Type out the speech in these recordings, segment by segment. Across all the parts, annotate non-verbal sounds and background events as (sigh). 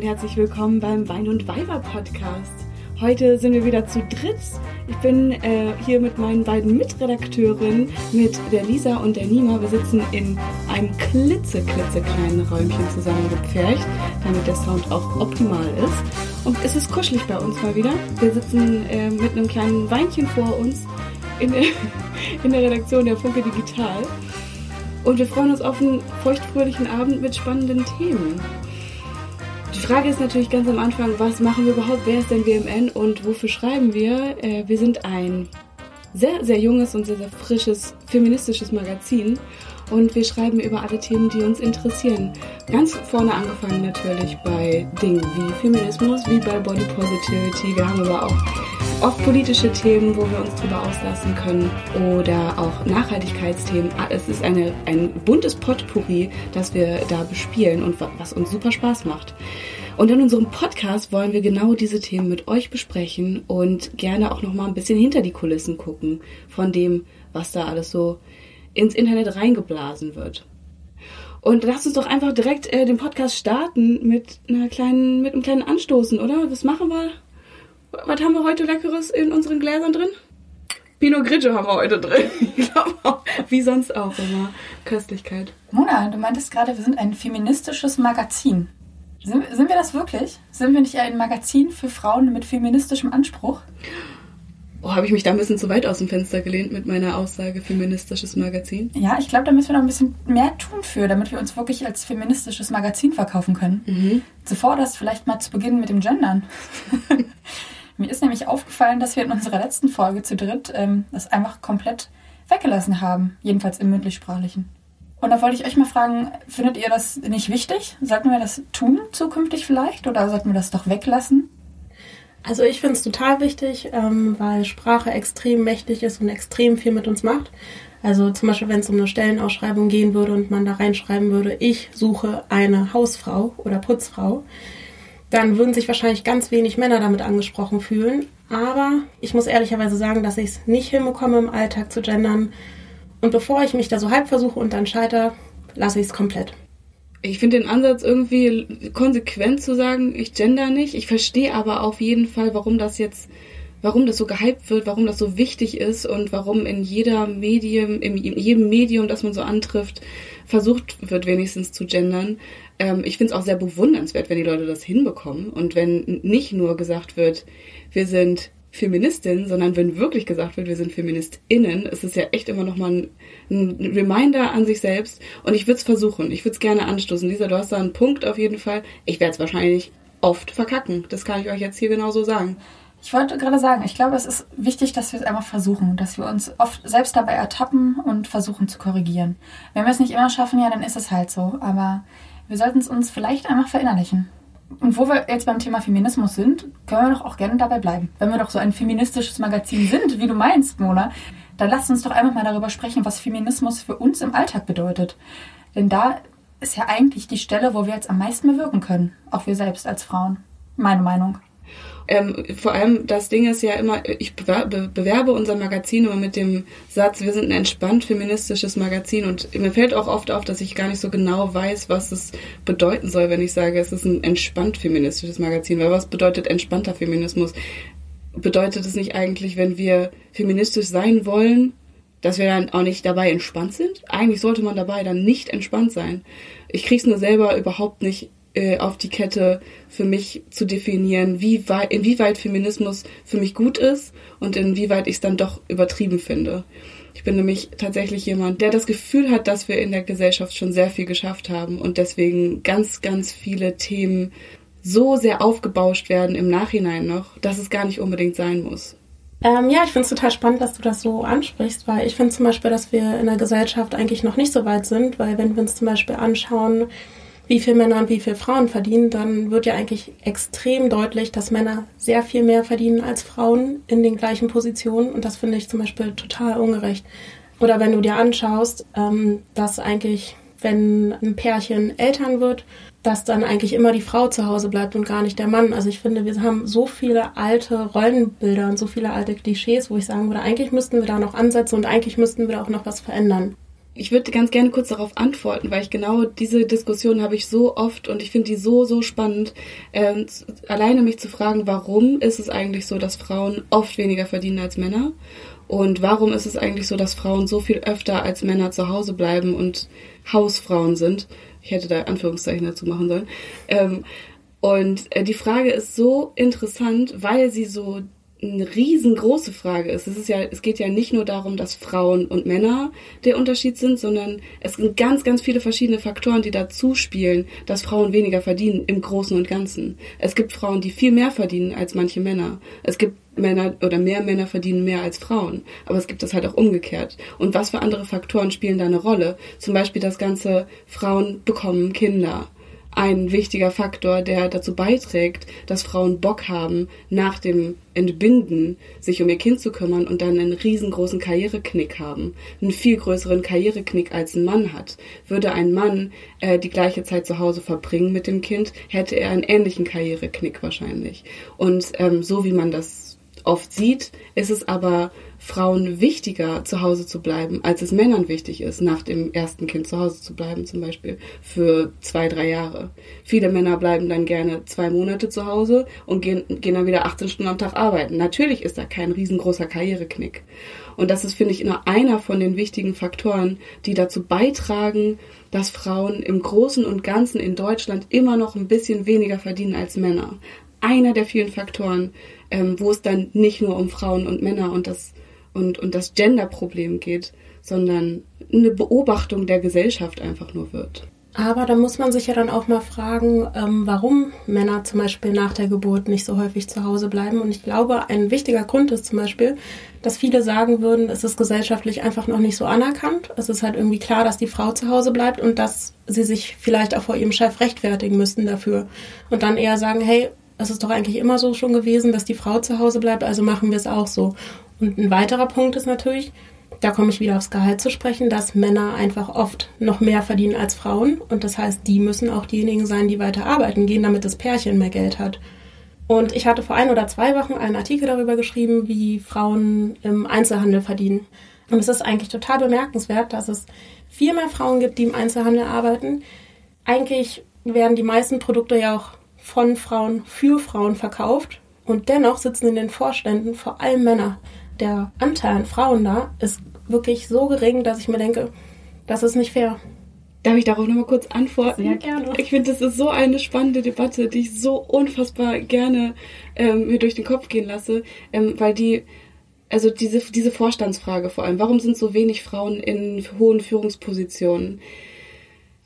und herzlich willkommen beim Wein und Weiber Podcast. Heute sind wir wieder zu dritt. Ich bin äh, hier mit meinen beiden Mitredakteurinnen, mit der Lisa und der Nima. Wir sitzen in einem klitzeklitzekleinen Räumchen zusammengepfercht, damit der Sound auch optimal ist. Und es ist kuschelig bei uns mal wieder. Wir sitzen äh, mit einem kleinen Weinchen vor uns in der, (laughs) in der Redaktion der Funke Digital. Und wir freuen uns auf einen feuchtfröhlichen Abend mit spannenden Themen. Die Frage ist natürlich ganz am Anfang, was machen wir überhaupt? Wer ist denn WMN und wofür schreiben wir? Äh, wir sind ein sehr, sehr junges und sehr, sehr frisches feministisches Magazin und wir schreiben über alle Themen, die uns interessieren. Ganz vorne angefangen natürlich bei Dingen wie Feminismus, wie bei Body Positivity. Wir haben aber auch oft politische Themen, wo wir uns drüber auslassen können oder auch Nachhaltigkeitsthemen. Ah, es ist eine, ein buntes Potpourri, das wir da bespielen und was uns super Spaß macht. Und in unserem Podcast wollen wir genau diese Themen mit euch besprechen und gerne auch noch mal ein bisschen hinter die Kulissen gucken von dem, was da alles so ins Internet reingeblasen wird. Und lasst uns doch einfach direkt äh, den Podcast starten mit einer kleinen, mit einem kleinen Anstoßen, oder? Was machen wir? Was haben wir heute Leckeres in unseren Gläsern drin? Pinot Grigio haben wir heute drin. (laughs) Wie sonst auch immer. Köstlichkeit. Mona, du meintest gerade, wir sind ein feministisches Magazin. Sind, sind wir das wirklich? Sind wir nicht eher ein Magazin für Frauen mit feministischem Anspruch? Oh, habe ich mich da ein bisschen zu weit aus dem Fenster gelehnt mit meiner Aussage feministisches Magazin? Ja, ich glaube, da müssen wir noch ein bisschen mehr tun für, damit wir uns wirklich als feministisches Magazin verkaufen können. Mhm. Zuvor das vielleicht mal zu beginnen mit dem Gendern. (laughs) Mir ist nämlich aufgefallen, dass wir in unserer letzten Folge zu dritt ähm, das einfach komplett weggelassen haben, jedenfalls im mündlich-sprachlichen. Und da wollte ich euch mal fragen, findet ihr das nicht wichtig? Sollten wir das tun zukünftig vielleicht oder sollten wir das doch weglassen? Also ich finde es total wichtig, ähm, weil Sprache extrem mächtig ist und extrem viel mit uns macht. Also zum Beispiel, wenn es um eine Stellenausschreibung gehen würde und man da reinschreiben würde, ich suche eine Hausfrau oder Putzfrau, dann würden sich wahrscheinlich ganz wenig Männer damit angesprochen fühlen. Aber ich muss ehrlicherweise sagen, dass ich es nicht hinbekomme, im Alltag zu gendern. Und bevor ich mich da so halb versuche und dann scheitere, lasse ich es komplett ich finde den Ansatz irgendwie konsequent zu sagen, ich gender nicht. Ich verstehe aber auf jeden Fall, warum das jetzt, warum das so gehypt wird, warum das so wichtig ist und warum in jeder Medium, in jedem Medium, das man so antrifft, versucht wird, wenigstens zu gendern. Ähm, ich finde es auch sehr bewundernswert, wenn die Leute das hinbekommen und wenn nicht nur gesagt wird, wir sind Feministin, sondern wenn wirklich gesagt wird, wir sind FeministInnen, ist es ja echt immer nochmal ein, ein Reminder an sich selbst. Und ich würde es versuchen, ich würde es gerne anstoßen. Lisa, du hast da einen Punkt auf jeden Fall. Ich werde es wahrscheinlich oft verkacken. Das kann ich euch jetzt hier genauso sagen. Ich wollte gerade sagen, ich glaube, es ist wichtig, dass wir es einfach versuchen, dass wir uns oft selbst dabei ertappen und versuchen zu korrigieren. Wenn wir es nicht immer schaffen, ja, dann ist es halt so. Aber wir sollten es uns vielleicht einfach verinnerlichen. Und wo wir jetzt beim Thema Feminismus sind, können wir doch auch gerne dabei bleiben. Wenn wir doch so ein feministisches Magazin sind, wie du meinst, Mona, dann lasst uns doch einfach mal darüber sprechen, was Feminismus für uns im Alltag bedeutet. Denn da ist ja eigentlich die Stelle, wo wir jetzt am meisten bewirken können. Auch wir selbst als Frauen. Meine Meinung. Ähm, vor allem das Ding ist ja immer, ich bewerbe, unser Magazin immer mit dem Satz, wir sind ein entspannt feministisches Magazin und mir fällt auch oft auf, dass ich gar nicht so genau weiß, was es bedeuten soll, wenn ich sage, es ist ein entspannt feministisches Magazin. Weil was bedeutet entspannter Feminismus? Bedeutet es nicht eigentlich, wenn wir feministisch sein wollen, dass wir dann auch nicht dabei entspannt sind? Eigentlich sollte man dabei dann nicht entspannt sein. Ich krieg's nur selber überhaupt nicht äh, auf die Kette für mich zu definieren, wie weit, inwieweit Feminismus für mich gut ist und inwieweit ich es dann doch übertrieben finde. Ich bin nämlich tatsächlich jemand, der das Gefühl hat, dass wir in der Gesellschaft schon sehr viel geschafft haben und deswegen ganz, ganz viele Themen so sehr aufgebauscht werden im Nachhinein noch, dass es gar nicht unbedingt sein muss. Ähm, ja, ich finde es total spannend, dass du das so ansprichst, weil ich finde zum Beispiel, dass wir in der Gesellschaft eigentlich noch nicht so weit sind, weil wenn wir uns zum Beispiel anschauen, wie viel Männer und wie viel Frauen verdienen, dann wird ja eigentlich extrem deutlich, dass Männer sehr viel mehr verdienen als Frauen in den gleichen Positionen. Und das finde ich zum Beispiel total ungerecht. Oder wenn du dir anschaust, ähm, dass eigentlich, wenn ein Pärchen Eltern wird, dass dann eigentlich immer die Frau zu Hause bleibt und gar nicht der Mann. Also ich finde, wir haben so viele alte Rollenbilder und so viele alte Klischees, wo ich sagen würde, eigentlich müssten wir da noch ansetzen und eigentlich müssten wir da auch noch was verändern. Ich würde ganz gerne kurz darauf antworten, weil ich genau diese Diskussion habe ich so oft und ich finde die so, so spannend. Ähm, alleine mich zu fragen, warum ist es eigentlich so, dass Frauen oft weniger verdienen als Männer? Und warum ist es eigentlich so, dass Frauen so viel öfter als Männer zu Hause bleiben und Hausfrauen sind? Ich hätte da Anführungszeichen dazu machen sollen. Ähm, und äh, die Frage ist so interessant, weil sie so eine riesengroße Frage ist. Es ist ja, es geht ja nicht nur darum, dass Frauen und Männer der Unterschied sind, sondern es sind ganz, ganz viele verschiedene Faktoren, die dazu spielen, dass Frauen weniger verdienen im Großen und Ganzen. Es gibt Frauen, die viel mehr verdienen als manche Männer. Es gibt Männer oder mehr Männer verdienen mehr als Frauen. Aber es gibt das halt auch umgekehrt. Und was für andere Faktoren spielen da eine Rolle? Zum Beispiel das ganze Frauen bekommen Kinder ein wichtiger Faktor, der dazu beiträgt, dass Frauen Bock haben, nach dem Entbinden sich um ihr Kind zu kümmern und dann einen riesengroßen Karriereknick haben. Einen viel größeren Karriereknick als ein Mann hat. Würde ein Mann äh, die gleiche Zeit zu Hause verbringen mit dem Kind, hätte er einen ähnlichen Karriereknick wahrscheinlich. Und ähm, so wie man das oft sieht, ist es aber Frauen wichtiger, zu Hause zu bleiben, als es Männern wichtig ist, nach dem ersten Kind zu Hause zu bleiben, zum Beispiel für zwei, drei Jahre. Viele Männer bleiben dann gerne zwei Monate zu Hause und gehen, gehen dann wieder 18 Stunden am Tag arbeiten. Natürlich ist da kein riesengroßer Karriereknick. Und das ist, finde ich, nur einer von den wichtigen Faktoren, die dazu beitragen, dass Frauen im Großen und Ganzen in Deutschland immer noch ein bisschen weniger verdienen als Männer. Einer der vielen Faktoren, ähm, wo es dann nicht nur um Frauen und Männer und das und, und das Gender-Problem geht, sondern eine Beobachtung der Gesellschaft einfach nur wird. Aber da muss man sich ja dann auch mal fragen, ähm, warum Männer zum Beispiel nach der Geburt nicht so häufig zu Hause bleiben. Und ich glaube, ein wichtiger Grund ist zum Beispiel, dass viele sagen würden, es ist gesellschaftlich einfach noch nicht so anerkannt. Es ist halt irgendwie klar, dass die Frau zu Hause bleibt und dass sie sich vielleicht auch vor ihrem Chef rechtfertigen müssten dafür. Und dann eher sagen, hey, es ist doch eigentlich immer so schon gewesen, dass die Frau zu Hause bleibt, also machen wir es auch so. Und ein weiterer Punkt ist natürlich, da komme ich wieder aufs Gehalt zu sprechen, dass Männer einfach oft noch mehr verdienen als Frauen. Und das heißt, die müssen auch diejenigen sein, die weiter arbeiten gehen, damit das Pärchen mehr Geld hat. Und ich hatte vor ein oder zwei Wochen einen Artikel darüber geschrieben, wie Frauen im Einzelhandel verdienen. Und es ist eigentlich total bemerkenswert, dass es viel mehr Frauen gibt, die im Einzelhandel arbeiten. Eigentlich werden die meisten Produkte ja auch von Frauen für Frauen verkauft. Und dennoch sitzen in den Vorständen vor allem Männer der Anteil an Frauen da ist wirklich so gering, dass ich mir denke, das ist nicht fair. Darf ich darauf nochmal kurz antworten? Sehr gerne. Ich finde, das ist so eine spannende Debatte, die ich so unfassbar gerne ähm, mir durch den Kopf gehen lasse, ähm, weil die, also diese, diese Vorstandsfrage vor allem, warum sind so wenig Frauen in hohen Führungspositionen?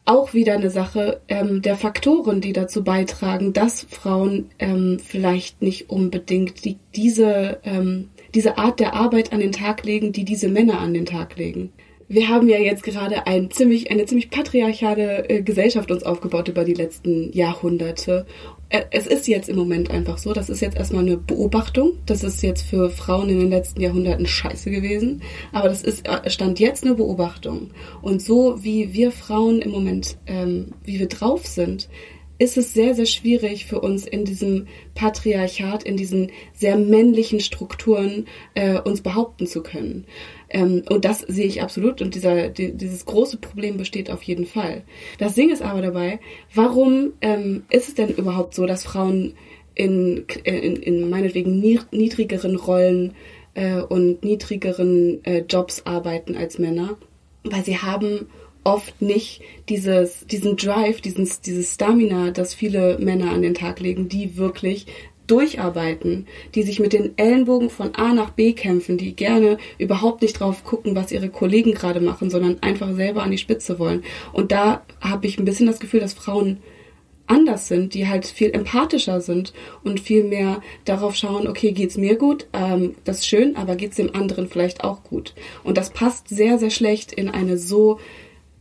Auch wieder eine Sache ähm, der Faktoren, die dazu beitragen, dass Frauen ähm, vielleicht nicht unbedingt die, diese ähm, diese Art der Arbeit an den Tag legen, die diese Männer an den Tag legen. Wir haben ja jetzt gerade ein ziemlich, eine ziemlich patriarchale äh, Gesellschaft uns aufgebaut über die letzten Jahrhunderte. Äh, es ist jetzt im Moment einfach so, das ist jetzt erstmal eine Beobachtung. Das ist jetzt für Frauen in den letzten Jahrhunderten scheiße gewesen. Aber das ist, äh, stand jetzt eine Beobachtung. Und so wie wir Frauen im Moment, ähm, wie wir drauf sind, ist es sehr, sehr schwierig für uns in diesem Patriarchat, in diesen sehr männlichen Strukturen äh, uns behaupten zu können. Ähm, und das sehe ich absolut und dieser, die, dieses große Problem besteht auf jeden Fall. Das Ding ist aber dabei, warum ähm, ist es denn überhaupt so, dass Frauen in, in, in meinetwegen niedrigeren Rollen äh, und niedrigeren äh, Jobs arbeiten als Männer? Weil sie haben oft nicht dieses, diesen Drive, diesen, dieses Stamina, das viele Männer an den Tag legen, die wirklich durcharbeiten, die sich mit den Ellenbogen von A nach B kämpfen, die gerne überhaupt nicht drauf gucken, was ihre Kollegen gerade machen, sondern einfach selber an die Spitze wollen. Und da habe ich ein bisschen das Gefühl, dass Frauen anders sind, die halt viel empathischer sind und viel mehr darauf schauen, okay, geht's mir gut, ähm, das ist schön, aber geht's dem anderen vielleicht auch gut. Und das passt sehr, sehr schlecht in eine so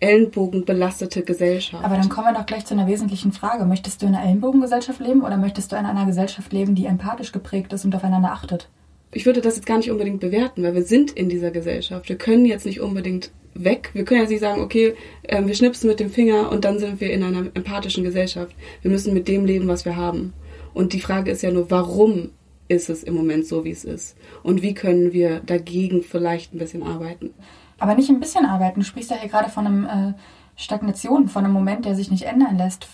ellenbogenbelastete Gesellschaft. Aber dann kommen wir doch gleich zu einer wesentlichen Frage. Möchtest du in einer Ellenbogengesellschaft leben oder möchtest du in einer Gesellschaft leben, die empathisch geprägt ist und aufeinander achtet? Ich würde das jetzt gar nicht unbedingt bewerten, weil wir sind in dieser Gesellschaft. Wir können jetzt nicht unbedingt weg. Wir können jetzt nicht sagen, okay, äh, wir schnipsen mit dem Finger und dann sind wir in einer empathischen Gesellschaft. Wir müssen mit dem leben, was wir haben. Und die Frage ist ja nur, warum ist es im Moment so, wie es ist? Und wie können wir dagegen vielleicht ein bisschen arbeiten? Aber nicht ein bisschen arbeiten. Du sprichst ja hier gerade von einem äh, Stagnation, von einem Moment, der sich nicht ändern lässt.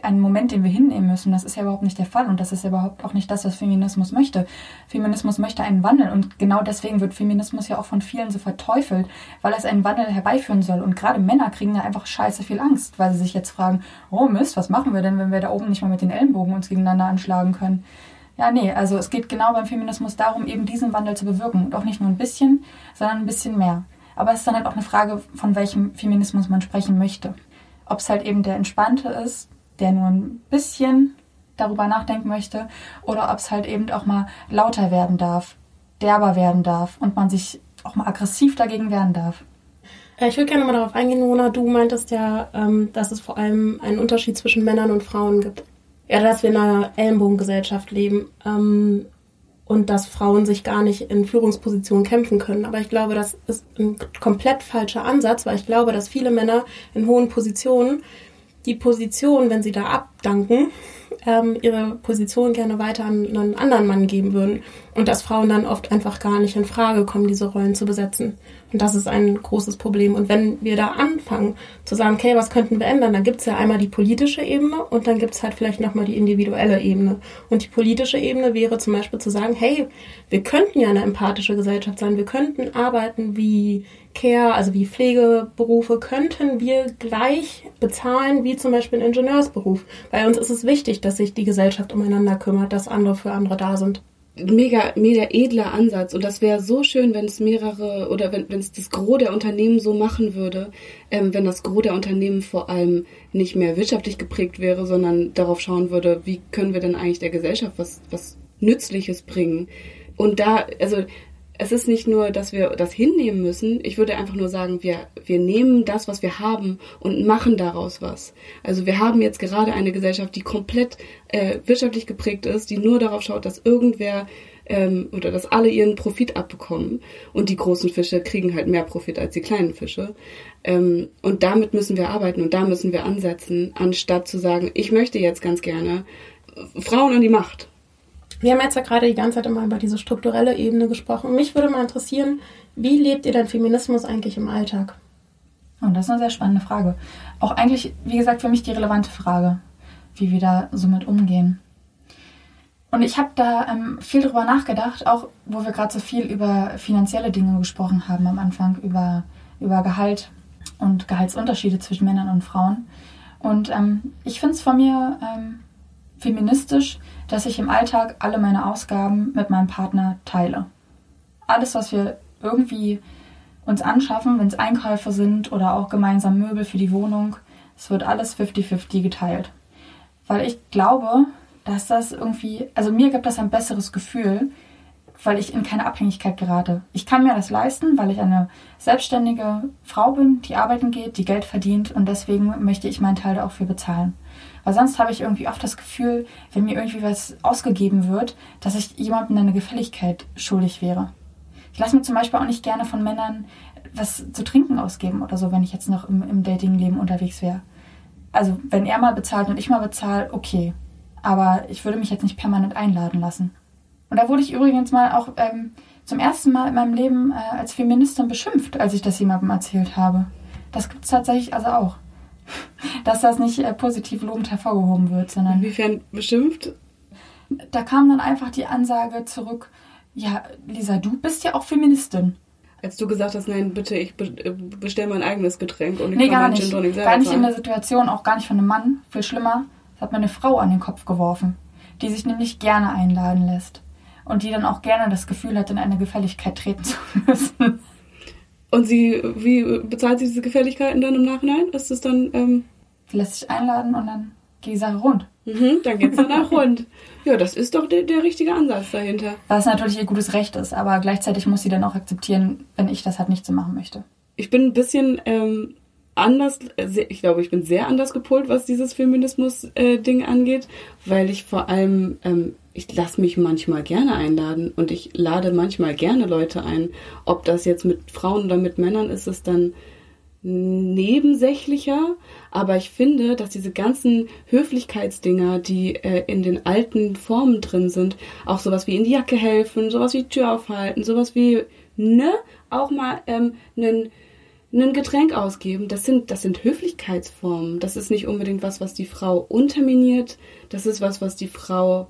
Einen Moment, den wir hinnehmen müssen. Das ist ja überhaupt nicht der Fall. Und das ist ja überhaupt auch nicht das, was Feminismus möchte. Feminismus möchte einen Wandel. Und genau deswegen wird Feminismus ja auch von vielen so verteufelt, weil es einen Wandel herbeiführen soll. Und gerade Männer kriegen da einfach scheiße viel Angst, weil sie sich jetzt fragen, oh Mist, was machen wir denn, wenn wir da oben nicht mal mit den Ellenbogen uns gegeneinander anschlagen können? Ja, nee, also es geht genau beim Feminismus darum, eben diesen Wandel zu bewirken. Und auch nicht nur ein bisschen, sondern ein bisschen mehr. Aber es ist dann halt auch eine Frage, von welchem Feminismus man sprechen möchte. Ob es halt eben der entspannte ist, der nur ein bisschen darüber nachdenken möchte, oder ob es halt eben auch mal lauter werden darf, derber werden darf und man sich auch mal aggressiv dagegen wehren darf. Ich würde gerne mal darauf eingehen, Mona. Du meintest ja, ähm, dass es vor allem einen Unterschied zwischen Männern und Frauen gibt. Ja, dass wir in einer Ellenbogengesellschaft leben. Und dass Frauen sich gar nicht in Führungspositionen kämpfen können. Aber ich glaube, das ist ein komplett falscher Ansatz, weil ich glaube, dass viele Männer in hohen Positionen die Position, wenn sie da abdanken, ähm, ihre Position gerne weiter an einen anderen Mann geben würden. Und dass Frauen dann oft einfach gar nicht in Frage kommen, diese Rollen zu besetzen. Und das ist ein großes Problem. Und wenn wir da anfangen zu sagen, okay, was könnten wir ändern, dann gibt es ja einmal die politische Ebene und dann gibt es halt vielleicht nochmal die individuelle Ebene. Und die politische Ebene wäre zum Beispiel zu sagen, hey, wir könnten ja eine empathische Gesellschaft sein, wir könnten arbeiten wie Care, also wie Pflegeberufe, könnten wir gleich bezahlen wie zum Beispiel ein Ingenieursberuf. Bei uns ist es wichtig, dass sich die Gesellschaft umeinander kümmert, dass andere für andere da sind mega, mega edler Ansatz. Und das wäre so schön, wenn es mehrere oder wenn es das Gros der Unternehmen so machen würde, ähm, wenn das Gros der Unternehmen vor allem nicht mehr wirtschaftlich geprägt wäre, sondern darauf schauen würde, wie können wir denn eigentlich der Gesellschaft was, was Nützliches bringen. Und da, also es ist nicht nur, dass wir das hinnehmen müssen. Ich würde einfach nur sagen, wir, wir nehmen das, was wir haben und machen daraus was. Also wir haben jetzt gerade eine Gesellschaft, die komplett äh, wirtschaftlich geprägt ist, die nur darauf schaut, dass irgendwer ähm, oder dass alle ihren Profit abbekommen. Und die großen Fische kriegen halt mehr Profit als die kleinen Fische. Ähm, und damit müssen wir arbeiten und da müssen wir ansetzen, anstatt zu sagen, ich möchte jetzt ganz gerne Frauen an die Macht. Wir haben jetzt ja gerade die ganze Zeit immer über diese strukturelle Ebene gesprochen. Mich würde mal interessieren, wie lebt ihr denn Feminismus eigentlich im Alltag? Und das ist eine sehr spannende Frage. Auch eigentlich, wie gesagt, für mich die relevante Frage, wie wir da so mit umgehen. Und ich habe da ähm, viel drüber nachgedacht, auch wo wir gerade so viel über finanzielle Dinge gesprochen haben am Anfang, über, über Gehalt und Gehaltsunterschiede zwischen Männern und Frauen. Und ähm, ich finde es von mir ähm, feministisch, dass ich im Alltag alle meine Ausgaben mit meinem Partner teile. Alles, was wir irgendwie uns anschaffen, wenn es Einkäufe sind oder auch gemeinsam Möbel für die Wohnung, es wird alles 50-50 geteilt. Weil ich glaube, dass das irgendwie, also mir gibt das ein besseres Gefühl, weil ich in keine Abhängigkeit gerate. Ich kann mir das leisten, weil ich eine selbstständige Frau bin, die arbeiten geht, die Geld verdient und deswegen möchte ich meinen Teil da auch für bezahlen. Weil sonst habe ich irgendwie oft das Gefühl, wenn mir irgendwie was ausgegeben wird, dass ich jemandem eine Gefälligkeit schuldig wäre. Ich lasse mir zum Beispiel auch nicht gerne von Männern was zu trinken ausgeben oder so, wenn ich jetzt noch im, im Datingleben unterwegs wäre. Also wenn er mal bezahlt und ich mal bezahle, okay. Aber ich würde mich jetzt nicht permanent einladen lassen. Und da wurde ich übrigens mal auch ähm, zum ersten Mal in meinem Leben äh, als Feministin beschimpft, als ich das jemandem erzählt habe. Das gibt es tatsächlich also auch dass das nicht äh, positiv lobend hervorgehoben wird, sondern. Inwiefern beschimpft? Da kam dann einfach die Ansage zurück: Ja, Lisa, du bist ja auch Feministin. Als du gesagt hast, nein, bitte, ich äh, bestelle mein eigenes Getränk und ich nee, kann gar nicht. Gin Tonic selber Gar nicht in der Situation, auch gar nicht von einem Mann. Viel schlimmer, das hat mir eine Frau an den Kopf geworfen, die sich nämlich gerne einladen lässt. Und die dann auch gerne das Gefühl hat, in eine Gefälligkeit treten zu (laughs) müssen. Und sie, wie bezahlt sie diese Gefälligkeiten dann im Nachhinein? Ist es dann. Ähm sie lässt sich einladen und dann geht die Sache rund. Mhm, dann geht's danach rund. (laughs) Ja, das ist doch der, der richtige Ansatz dahinter. Was natürlich ihr gutes Recht ist, aber gleichzeitig muss sie dann auch akzeptieren, wenn ich das halt nicht so machen möchte. Ich bin ein bisschen ähm, anders, ich glaube, ich bin sehr anders gepolt, was dieses Feminismus-Ding äh, angeht, weil ich vor allem ähm, ich lasse mich manchmal gerne einladen und ich lade manchmal gerne Leute ein. Ob das jetzt mit Frauen oder mit Männern ist, ist dann nebensächlicher, aber ich finde, dass diese ganzen Höflichkeitsdinger, die äh, in den alten Formen drin sind, auch sowas wie in die Jacke helfen, sowas wie Tür aufhalten, sowas wie, ne, auch mal ähm, ein Getränk ausgeben, das sind, das sind Höflichkeitsformen. Das ist nicht unbedingt was, was die Frau unterminiert. Das ist was, was die Frau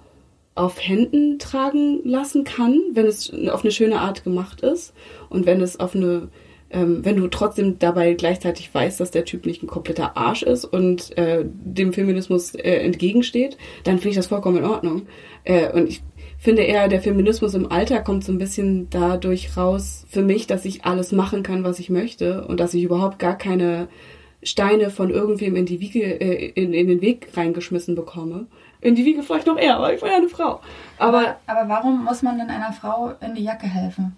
auf Händen tragen lassen kann, wenn es auf eine schöne Art gemacht ist und wenn es auf eine, ähm, wenn du trotzdem dabei gleichzeitig weißt, dass der Typ nicht ein kompletter Arsch ist und äh, dem Feminismus äh, entgegensteht, dann finde ich das vollkommen in Ordnung. Äh, und ich finde eher, der Feminismus im Alter kommt so ein bisschen dadurch raus für mich, dass ich alles machen kann, was ich möchte und dass ich überhaupt gar keine Steine von irgendwem in die Wiege, äh, in, in den Weg reingeschmissen bekomme. In die Wiege vielleicht noch eher, aber ich war ja eine Frau. Aber, aber warum muss man denn einer Frau in die Jacke helfen?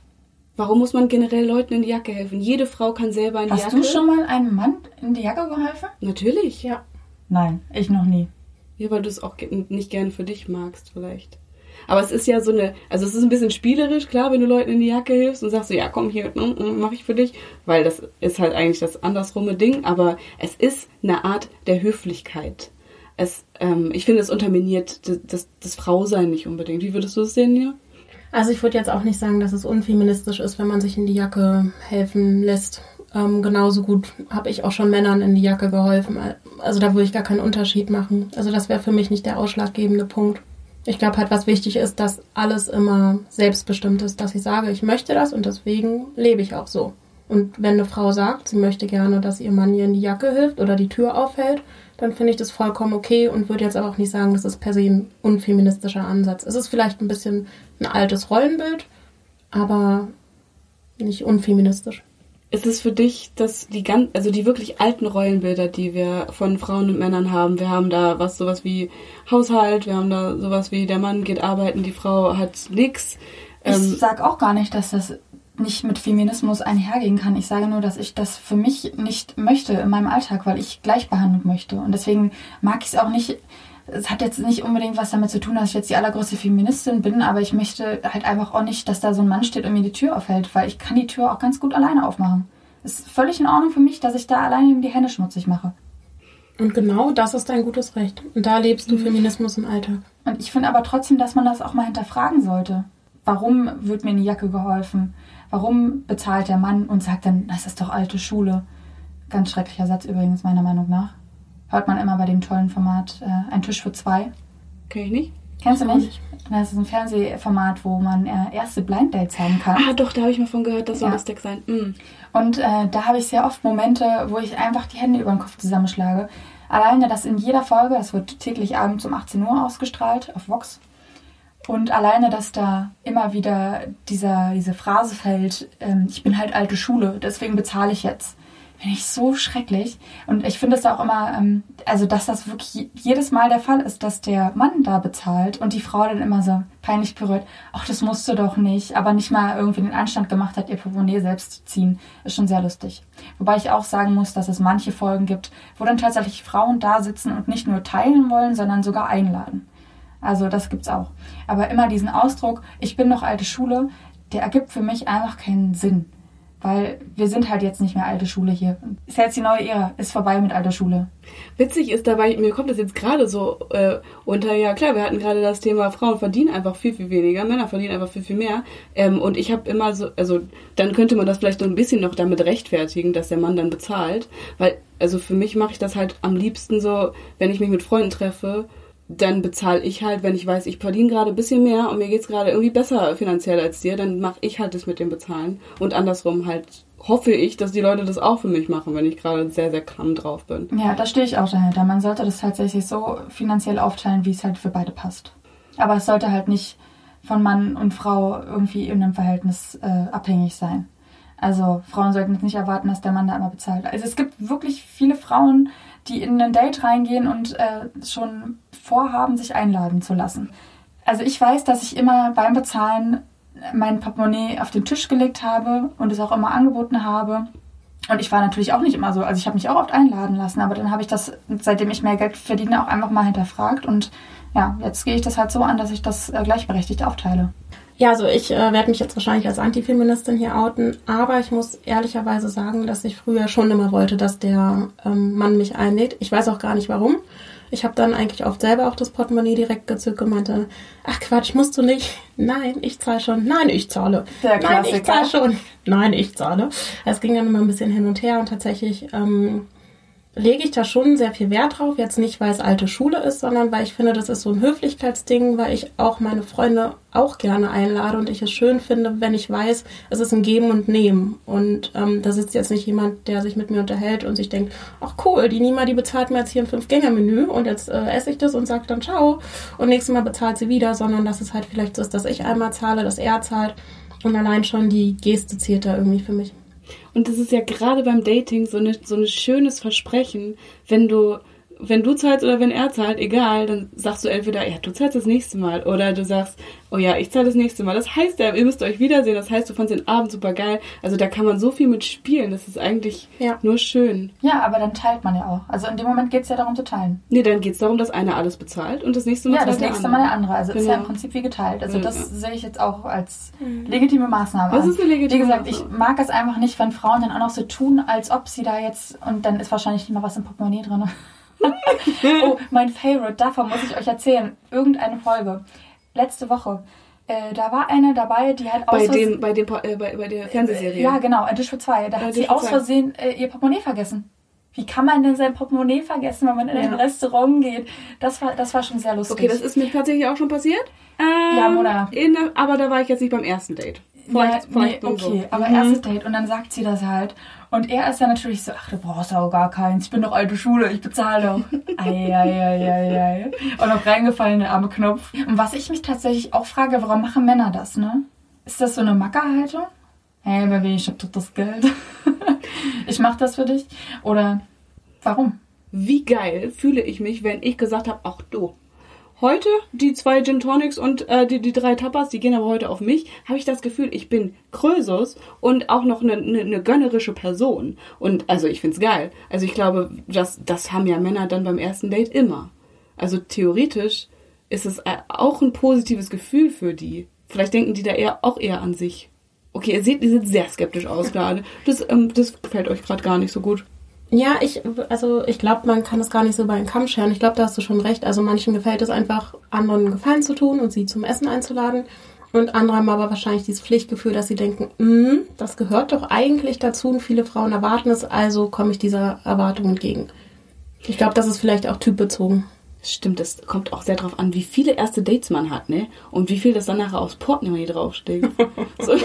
Warum muss man generell Leuten in die Jacke helfen? Jede Frau kann selber in die Hast Jacke. du schon mal einem Mann in die Jacke geholfen? Natürlich. Ja. Nein, ich noch nie. Ja, weil du es auch nicht gern für dich magst, vielleicht. Aber es ist ja so eine, also es ist ein bisschen spielerisch, klar, wenn du Leuten in die Jacke hilfst und sagst so, ja, komm hier, mm, mm, mach ich für dich, weil das ist halt eigentlich das andersrumme Ding, aber es ist eine Art der Höflichkeit. Es, ähm, ich finde, es unterminiert das, das, das Frausein nicht unbedingt. Wie würdest du es sehen, ja? Also ich würde jetzt auch nicht sagen, dass es unfeministisch ist, wenn man sich in die Jacke helfen lässt. Ähm, genauso gut habe ich auch schon Männern in die Jacke geholfen. Also da würde ich gar keinen Unterschied machen. Also das wäre für mich nicht der ausschlaggebende Punkt. Ich glaube halt, was wichtig ist, dass alles immer selbstbestimmt ist, dass ich sage, ich möchte das und deswegen lebe ich auch so. Und wenn eine Frau sagt, sie möchte gerne, dass ihr Mann ihr in die Jacke hilft oder die Tür aufhält, dann finde ich das vollkommen okay und würde jetzt aber auch nicht sagen, das ist per se ein unfeministischer Ansatz. Es ist vielleicht ein bisschen ein altes Rollenbild, aber nicht unfeministisch. Ist es für dich, dass die ganz, also die wirklich alten Rollenbilder, die wir von Frauen und Männern haben, wir haben da was sowas wie Haushalt, wir haben da sowas wie der Mann geht arbeiten, die Frau hat nix. Ich Ähm, sag auch gar nicht, dass das nicht mit Feminismus einhergehen kann. Ich sage nur, dass ich das für mich nicht möchte in meinem Alltag, weil ich Gleichbehandlung möchte. Und deswegen mag ich es auch nicht. Es hat jetzt nicht unbedingt was damit zu tun, dass ich jetzt die allergrößte Feministin bin, aber ich möchte halt einfach auch nicht, dass da so ein Mann steht und mir die Tür aufhält, weil ich kann die Tür auch ganz gut alleine aufmachen. Ist völlig in Ordnung für mich, dass ich da alleine die Hände schmutzig mache. Und genau das ist dein gutes Recht. Und da lebst du Feminismus im Alltag. Und ich finde aber trotzdem, dass man das auch mal hinterfragen sollte. Warum wird mir in die Jacke geholfen? Warum bezahlt der Mann und sagt dann, das ist doch alte Schule? Ganz schrecklicher Satz übrigens, meiner Meinung nach. Hört man immer bei dem tollen Format äh, Ein Tisch für zwei. kenn ich nicht. Kennst du nicht? Das ist ein Fernsehformat, wo man äh, erste Blind Dates haben kann. Ah, doch, da habe ich mal von gehört, das soll Ja. lustig sein. Mm. Und äh, da habe ich sehr oft Momente, wo ich einfach die Hände über den Kopf zusammenschlage. Alleine das in jeder Folge, es wird täglich abends um 18 Uhr ausgestrahlt auf Vox. Und alleine, dass da immer wieder dieser, diese Phrase fällt, ähm, ich bin halt alte Schule, deswegen bezahle ich jetzt. Finde ich so schrecklich. Und ich finde es auch immer, ähm, also dass das wirklich jedes Mal der Fall ist, dass der Mann da bezahlt und die Frau dann immer so peinlich berührt, ach, das musst du doch nicht, aber nicht mal irgendwie den Anstand gemacht hat, ihr Portemonnaie selbst zu ziehen. Ist schon sehr lustig. Wobei ich auch sagen muss, dass es manche Folgen gibt, wo dann tatsächlich Frauen da sitzen und nicht nur teilen wollen, sondern sogar einladen. Also das gibt's auch. Aber immer diesen Ausdruck, ich bin noch alte Schule, der ergibt für mich einfach keinen Sinn. Weil wir sind halt jetzt nicht mehr alte Schule hier. Ist jetzt die neue Ära, ist vorbei mit alter Schule. Witzig ist dabei, mir kommt das jetzt gerade so äh, unter, ja klar, wir hatten gerade das Thema, Frauen verdienen einfach viel, viel weniger, Männer verdienen einfach viel, viel mehr. Ähm, und ich habe immer so, also dann könnte man das vielleicht so ein bisschen noch damit rechtfertigen, dass der Mann dann bezahlt. Weil, also für mich mache ich das halt am liebsten so, wenn ich mich mit Freunden treffe, dann bezahle ich halt, wenn ich weiß, ich verdiene gerade ein bisschen mehr und mir geht's gerade irgendwie besser finanziell als dir, dann mache ich halt das mit dem Bezahlen. Und andersrum halt hoffe ich, dass die Leute das auch für mich machen, wenn ich gerade sehr, sehr klamm drauf bin. Ja, da stehe ich auch dahinter. Man sollte das tatsächlich so finanziell aufteilen, wie es halt für beide passt. Aber es sollte halt nicht von Mann und Frau irgendwie in einem Verhältnis äh, abhängig sein. Also Frauen sollten jetzt nicht erwarten, dass der Mann da immer bezahlt. Also es gibt wirklich viele Frauen, die in ein Date reingehen und äh, schon vorhaben, sich einladen zu lassen. Also ich weiß, dass ich immer beim Bezahlen mein Portemonnaie auf den Tisch gelegt habe und es auch immer angeboten habe. Und ich war natürlich auch nicht immer so. Also ich habe mich auch oft einladen lassen, aber dann habe ich das, seitdem ich mehr Geld verdiene, auch einfach mal hinterfragt. Und ja, jetzt gehe ich das halt so an, dass ich das äh, gleichberechtigt aufteile. Ja, also ich äh, werde mich jetzt wahrscheinlich als Antifeministin hier outen, aber ich muss ehrlicherweise sagen, dass ich früher schon immer wollte, dass der ähm, Mann mich einlädt. Ich weiß auch gar nicht warum. Ich habe dann eigentlich oft selber auch das Portemonnaie direkt gezückt und meinte, ach Quatsch, musst du nicht. Nein, ich zahle schon. Nein, ich zahle. Der Nein, ich Klassiker. zahle schon. Nein, ich zahle. Es ging dann immer ein bisschen hin und her und tatsächlich ähm, lege ich da schon sehr viel Wert drauf. Jetzt nicht, weil es alte Schule ist, sondern weil ich finde, das ist so ein Höflichkeitsding, weil ich auch meine Freunde auch gerne einlade und ich es schön finde, wenn ich weiß, es ist ein Geben und Nehmen. Und ähm, da sitzt jetzt nicht jemand, der sich mit mir unterhält und sich denkt, ach cool, die Nima, die bezahlt mir jetzt hier ein Fünf-Gänge-Menü und jetzt äh, esse ich das und sage dann ciao und nächstes Mal bezahlt sie wieder, sondern dass es halt vielleicht so ist, dass ich einmal zahle, dass er zahlt und allein schon die Geste zählt da irgendwie für mich. Und das ist ja gerade beim Dating so, eine, so ein schönes Versprechen, wenn du, wenn du zahlst oder wenn er zahlt, egal, dann sagst du entweder, ja, du zahlst das nächste Mal oder du sagst, oh ja, ich zahle das nächste Mal. Das heißt ja, ihr müsst euch wiedersehen, das heißt, du fandst den Abend super geil. Also da kann man so viel mit spielen, das ist eigentlich Ja. nur schön. Ja, aber dann teilt man ja auch. Also in dem Moment geht es ja darum zu teilen. Nee, dann geht's darum, dass einer alles bezahlt und das nächste Mal Ja, das nächste. Mal der andere. Also ist ja im Genau. Prinzip wie geteilt. Also Ja, das ja. sehe ich jetzt auch als legitime Maßnahme Das ist eine legitime Wie gesagt, ich Maßnahme. mag es einfach nicht, wenn Frauen dann auch noch so tun, als ob sie da jetzt und dann ist wahrscheinlich nicht mal was im Portemonnaie drin. (laughs) oh, mein Favorite, davon muss ich euch erzählen. Irgendeine Folge. Letzte Woche. Äh, da war eine dabei, die halt Bei aus dem, bei dem, äh, bei, bei der Fernsehserie. Ja, genau, ein Tisch für zwei. Da Ein hat sie aus. Versehen äh, ihr Portemonnaie vergessen. Wie kann man denn sein Portemonnaie vergessen, wenn man in ein Ja. Restaurant geht? Das war, das war schon sehr lustig. Okay, das ist mir tatsächlich auch schon passiert. Ähm, Ja, Mona. In, aber da war ich jetzt nicht beim ersten Date. ja, nee, nur so. okay, aber Mhm. erstes Date und dann sagt sie das halt. Und er ist ja natürlich so, ach, du brauchst auch gar keins, ich bin doch alte Schule, ich bezahle doch. ei, ei, ei, ei, ei. Und auf reingefallen, der arme Knopf. Und was ich mich tatsächlich auch frage, warum machen Männer das, ne? Ist das so eine Mackerhaltung? Hey, Baby, ich hab doch das Geld. (laughs) ich mach das für dich. Oder warum? Wie geil fühle ich mich, wenn ich gesagt habe, auch du. Heute die zwei Gin Tonics und äh, die, die drei Tapas, die gehen aber heute auf mich, habe ich das Gefühl, ich bin Krösus und auch noch eine, eine, eine gönnerische Person. Und also ich find's geil. Also ich glaube, das, das haben ja Männer dann beim ersten Date immer. Also theoretisch ist es äh, auch ein positives Gefühl für die. Vielleicht denken die da eher auch eher an sich. Okay, ihr seht, ihr seht sehr skeptisch aus gerade. Das, ähm, das gefällt euch gerade gar nicht so gut. Ja, ich, also ich glaube, man kann es gar nicht so bei den Kamm scheren. Ich glaube, da hast du schon recht. Also manchen gefällt es einfach, anderen einen Gefallen zu tun und sie zum Essen einzuladen. Und andere haben aber wahrscheinlich dieses Pflichtgefühl, dass sie denken, mm, das gehört doch eigentlich dazu und viele Frauen erwarten es, also komme ich dieser Erwartung entgegen. Ich glaube, das ist vielleicht auch typbezogen. Stimmt, das kommt auch sehr drauf an, wie viele erste Dates man hat, ne? Und wie viel das dann nachher aufs Portemonnaie draufsteht. (laughs) so.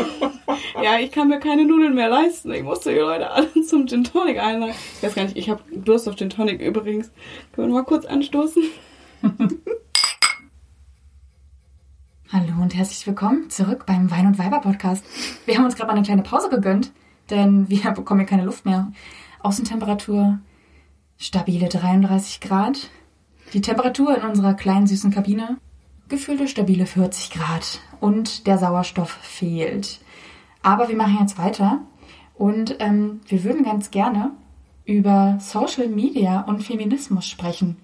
Ja, ich kann mir keine Nudeln mehr leisten. Ich musste die Leute alle (laughs) zum Gin Tonic einladen. Ich weiß gar nicht, ich habe Durst auf Gin Tonic übrigens. Können wir mal kurz anstoßen? (laughs) Hallo und herzlich willkommen zurück beim Wein und Weiber Podcast. Wir haben uns gerade mal eine kleine Pause gegönnt, denn wir bekommen hier keine Luft mehr. Außentemperatur stabile 33 Grad. Die Temperatur in unserer kleinen süßen Kabine gefühlte stabile 40 Grad und der Sauerstoff fehlt. Aber wir machen jetzt weiter und ähm, wir würden ganz gerne über Social Media und Feminismus sprechen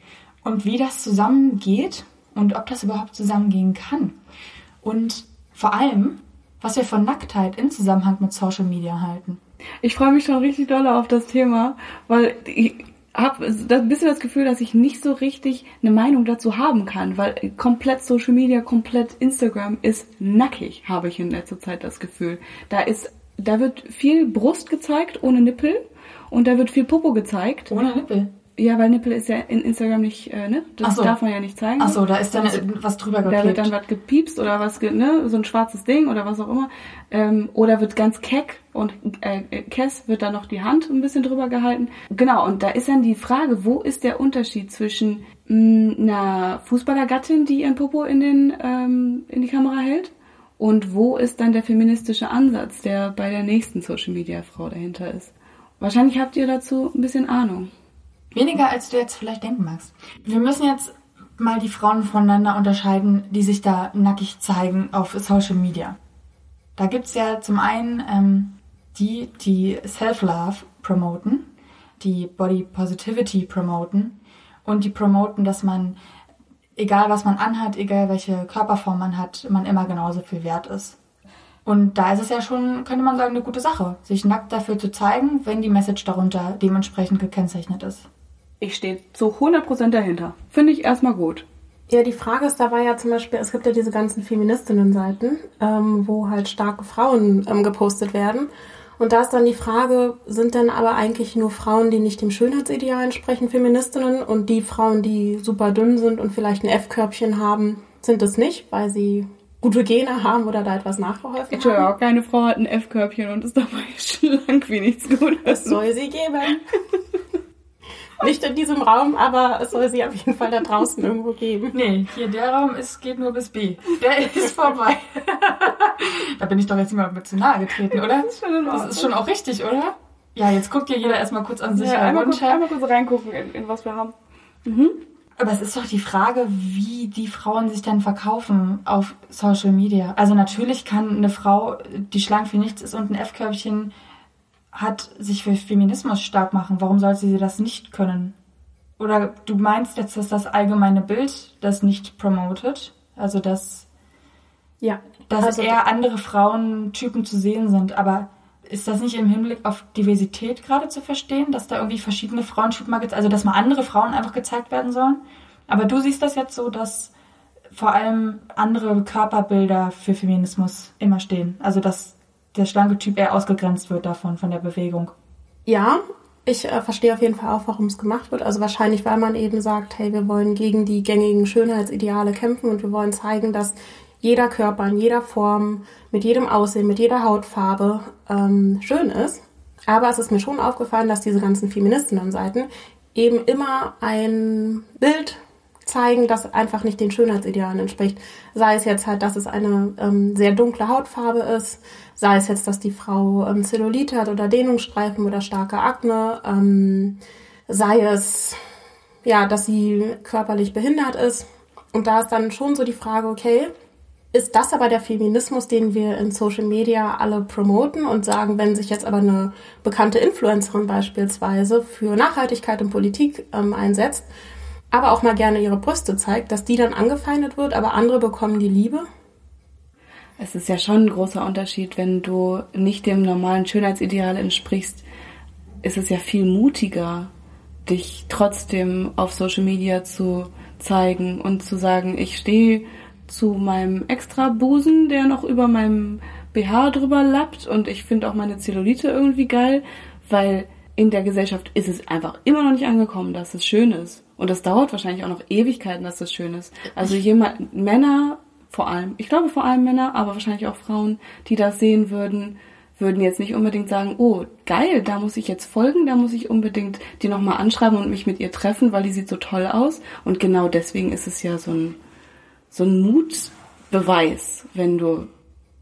und wie das zusammengeht und ob das überhaupt zusammengehen kann. Und vor allem, was wir von Nacktheit in Zusammenhang mit Social Media halten. Ich freue mich schon richtig doll auf das Thema, weil habe ein bisschen das Gefühl, dass ich nicht so richtig eine Meinung dazu haben kann, weil komplett Social Media, komplett Instagram ist nackig, habe ich in letzter Zeit das Gefühl. Da ist, da wird viel Brust gezeigt ohne Nippel und da wird viel Popo gezeigt. Ohne Nippel. Ja, weil Nippel ist ja in Instagram nicht, äh, ne? Das Ach so. darf man ja nicht zeigen. Achso, da ist dann Also, was drüber da wird geklebt. dann was gepiepst oder was, ge- ne, so ein schwarzes Ding oder was auch immer. Ähm, oder wird ganz keck und äh, äh, Kess wird dann noch die Hand ein bisschen drüber gehalten. Genau, und da ist dann die Frage, wo ist der Unterschied zwischen mh, einer Fußballergattin, die ihren Popo in, den, ähm, in die Kamera hält, und wo ist dann der feministische Ansatz, der bei der nächsten Social-Media-Frau dahinter ist? Wahrscheinlich habt ihr dazu ein bisschen Ahnung. Weniger als du jetzt vielleicht denken magst. Wir müssen jetzt mal die Frauen voneinander unterscheiden, die sich da nackig zeigen auf Social Media. Da gibt's ja zum einen ähm, die, die Self-Love promoten, die Body Positivity promoten und die promoten, dass man, egal was man anhat, egal welche Körperform man hat, man immer genauso viel wert ist. Und da ist es ja schon, könnte man sagen, eine gute Sache, sich nackt dafür zu zeigen, wenn die Message darunter dementsprechend gekennzeichnet ist. Ich stehe zu 100% dahinter. Finde ich erstmal gut. Ja, die Frage ist dabei ja zum Beispiel, es gibt ja diese ganzen Feministinnen-Seiten, ähm, wo halt starke Frauen ähm, gepostet werden. Und da ist dann die Frage, sind denn aber eigentlich nur Frauen, die nicht dem Schönheitsideal entsprechen, Feministinnen und die Frauen, die super dünn sind und vielleicht ein F-Körbchen haben, sind es nicht, weil sie gute Gene haben oder da etwas nachgeholfen ich haben? Ja, keine Frau hat ein F-Körbchen und ist dabei (laughs) schlank wie nichts Gutes. Es soll sie geben. (laughs) Nicht in diesem Raum, aber es soll sie auf jeden Fall da draußen (laughs) irgendwo geben. Nee, hier der Raum ist, geht nur bis B. Der ist vorbei. (laughs) da bin ich doch jetzt nicht mal mit zu nahe getreten, oder? Das ist schon, das ist schon auch richtig, oder? Ja, jetzt guckt ja jeder erstmal kurz an sich. Ja, einmal, kurz, einmal kurz reingucken, in, in was wir haben. Mhm. Aber es ist doch die Frage, wie die Frauen sich dann verkaufen auf Social Media. Also natürlich kann eine Frau, die schlank wie nichts ist und ein F-Körbchen hat, sich für Feminismus stark machen. Warum sollte sie das nicht können? Oder du meinst jetzt, dass das allgemeine Bild das nicht promotet? Also dass, ja, dass also eher andere Frauentypen zu sehen sind. Aber ist das nicht im Hinblick auf Diversität gerade zu verstehen, dass da irgendwie verschiedene Frauentypen mal also dass mal andere Frauen einfach gezeigt werden sollen? Aber du siehst das jetzt so, dass vor allem andere Körperbilder für Feminismus immer stehen. Also dass der schlanke Typ eher ausgegrenzt wird davon, von der Bewegung. Ja, ich äh, verstehe auf jeden Fall auch, warum es gemacht wird. Also wahrscheinlich, weil man eben sagt, hey, wir wollen gegen die gängigen Schönheitsideale kämpfen und wir wollen zeigen, dass jeder Körper in jeder Form, mit jedem Aussehen, mit jeder Hautfarbe ähm, schön ist. Aber es ist mir schon aufgefallen, dass diese ganzen Feministinnen-Seiten eben immer ein Bild zeigen, das einfach nicht den Schönheitsidealen entspricht. Sei es jetzt halt, dass es eine ähm, sehr dunkle Hautfarbe ist, sei es jetzt, dass die Frau ähm, Zellulite hat oder Dehnungsstreifen oder starke Akne, ähm, sei es ja, dass sie körperlich behindert ist. Und da ist dann schon so die Frage, okay, ist das aber der Feminismus, den wir in Social Media alle promoten und sagen, wenn sich jetzt aber eine bekannte Influencerin beispielsweise für Nachhaltigkeit und Politik ähm, einsetzt, aber auch mal gerne ihre Brüste zeigt, dass die dann angefeindet wird, aber andere bekommen die Liebe? Es ist ja schon ein großer Unterschied, wenn du nicht dem normalen Schönheitsideal entsprichst, ist es ja viel mutiger, dich trotzdem auf Social Media zu zeigen und zu sagen, ich stehe zu meinem extra Busen, der noch über meinem BH drüber lappt und ich finde auch meine Zellulite irgendwie geil, weil in der Gesellschaft ist es einfach immer noch nicht angekommen, dass es schön ist. Und das dauert wahrscheinlich auch noch Ewigkeiten, dass das schön ist. Also jemand, Männer vor allem, ich glaube vor allem Männer, aber wahrscheinlich auch Frauen, die das sehen würden, würden jetzt nicht unbedingt sagen, oh, geil, da muss ich jetzt folgen, da muss ich unbedingt die nochmal anschreiben und mich mit ihr treffen, weil die sieht so toll aus. Und genau deswegen ist es ja so ein, so ein Mutbeweis, wenn du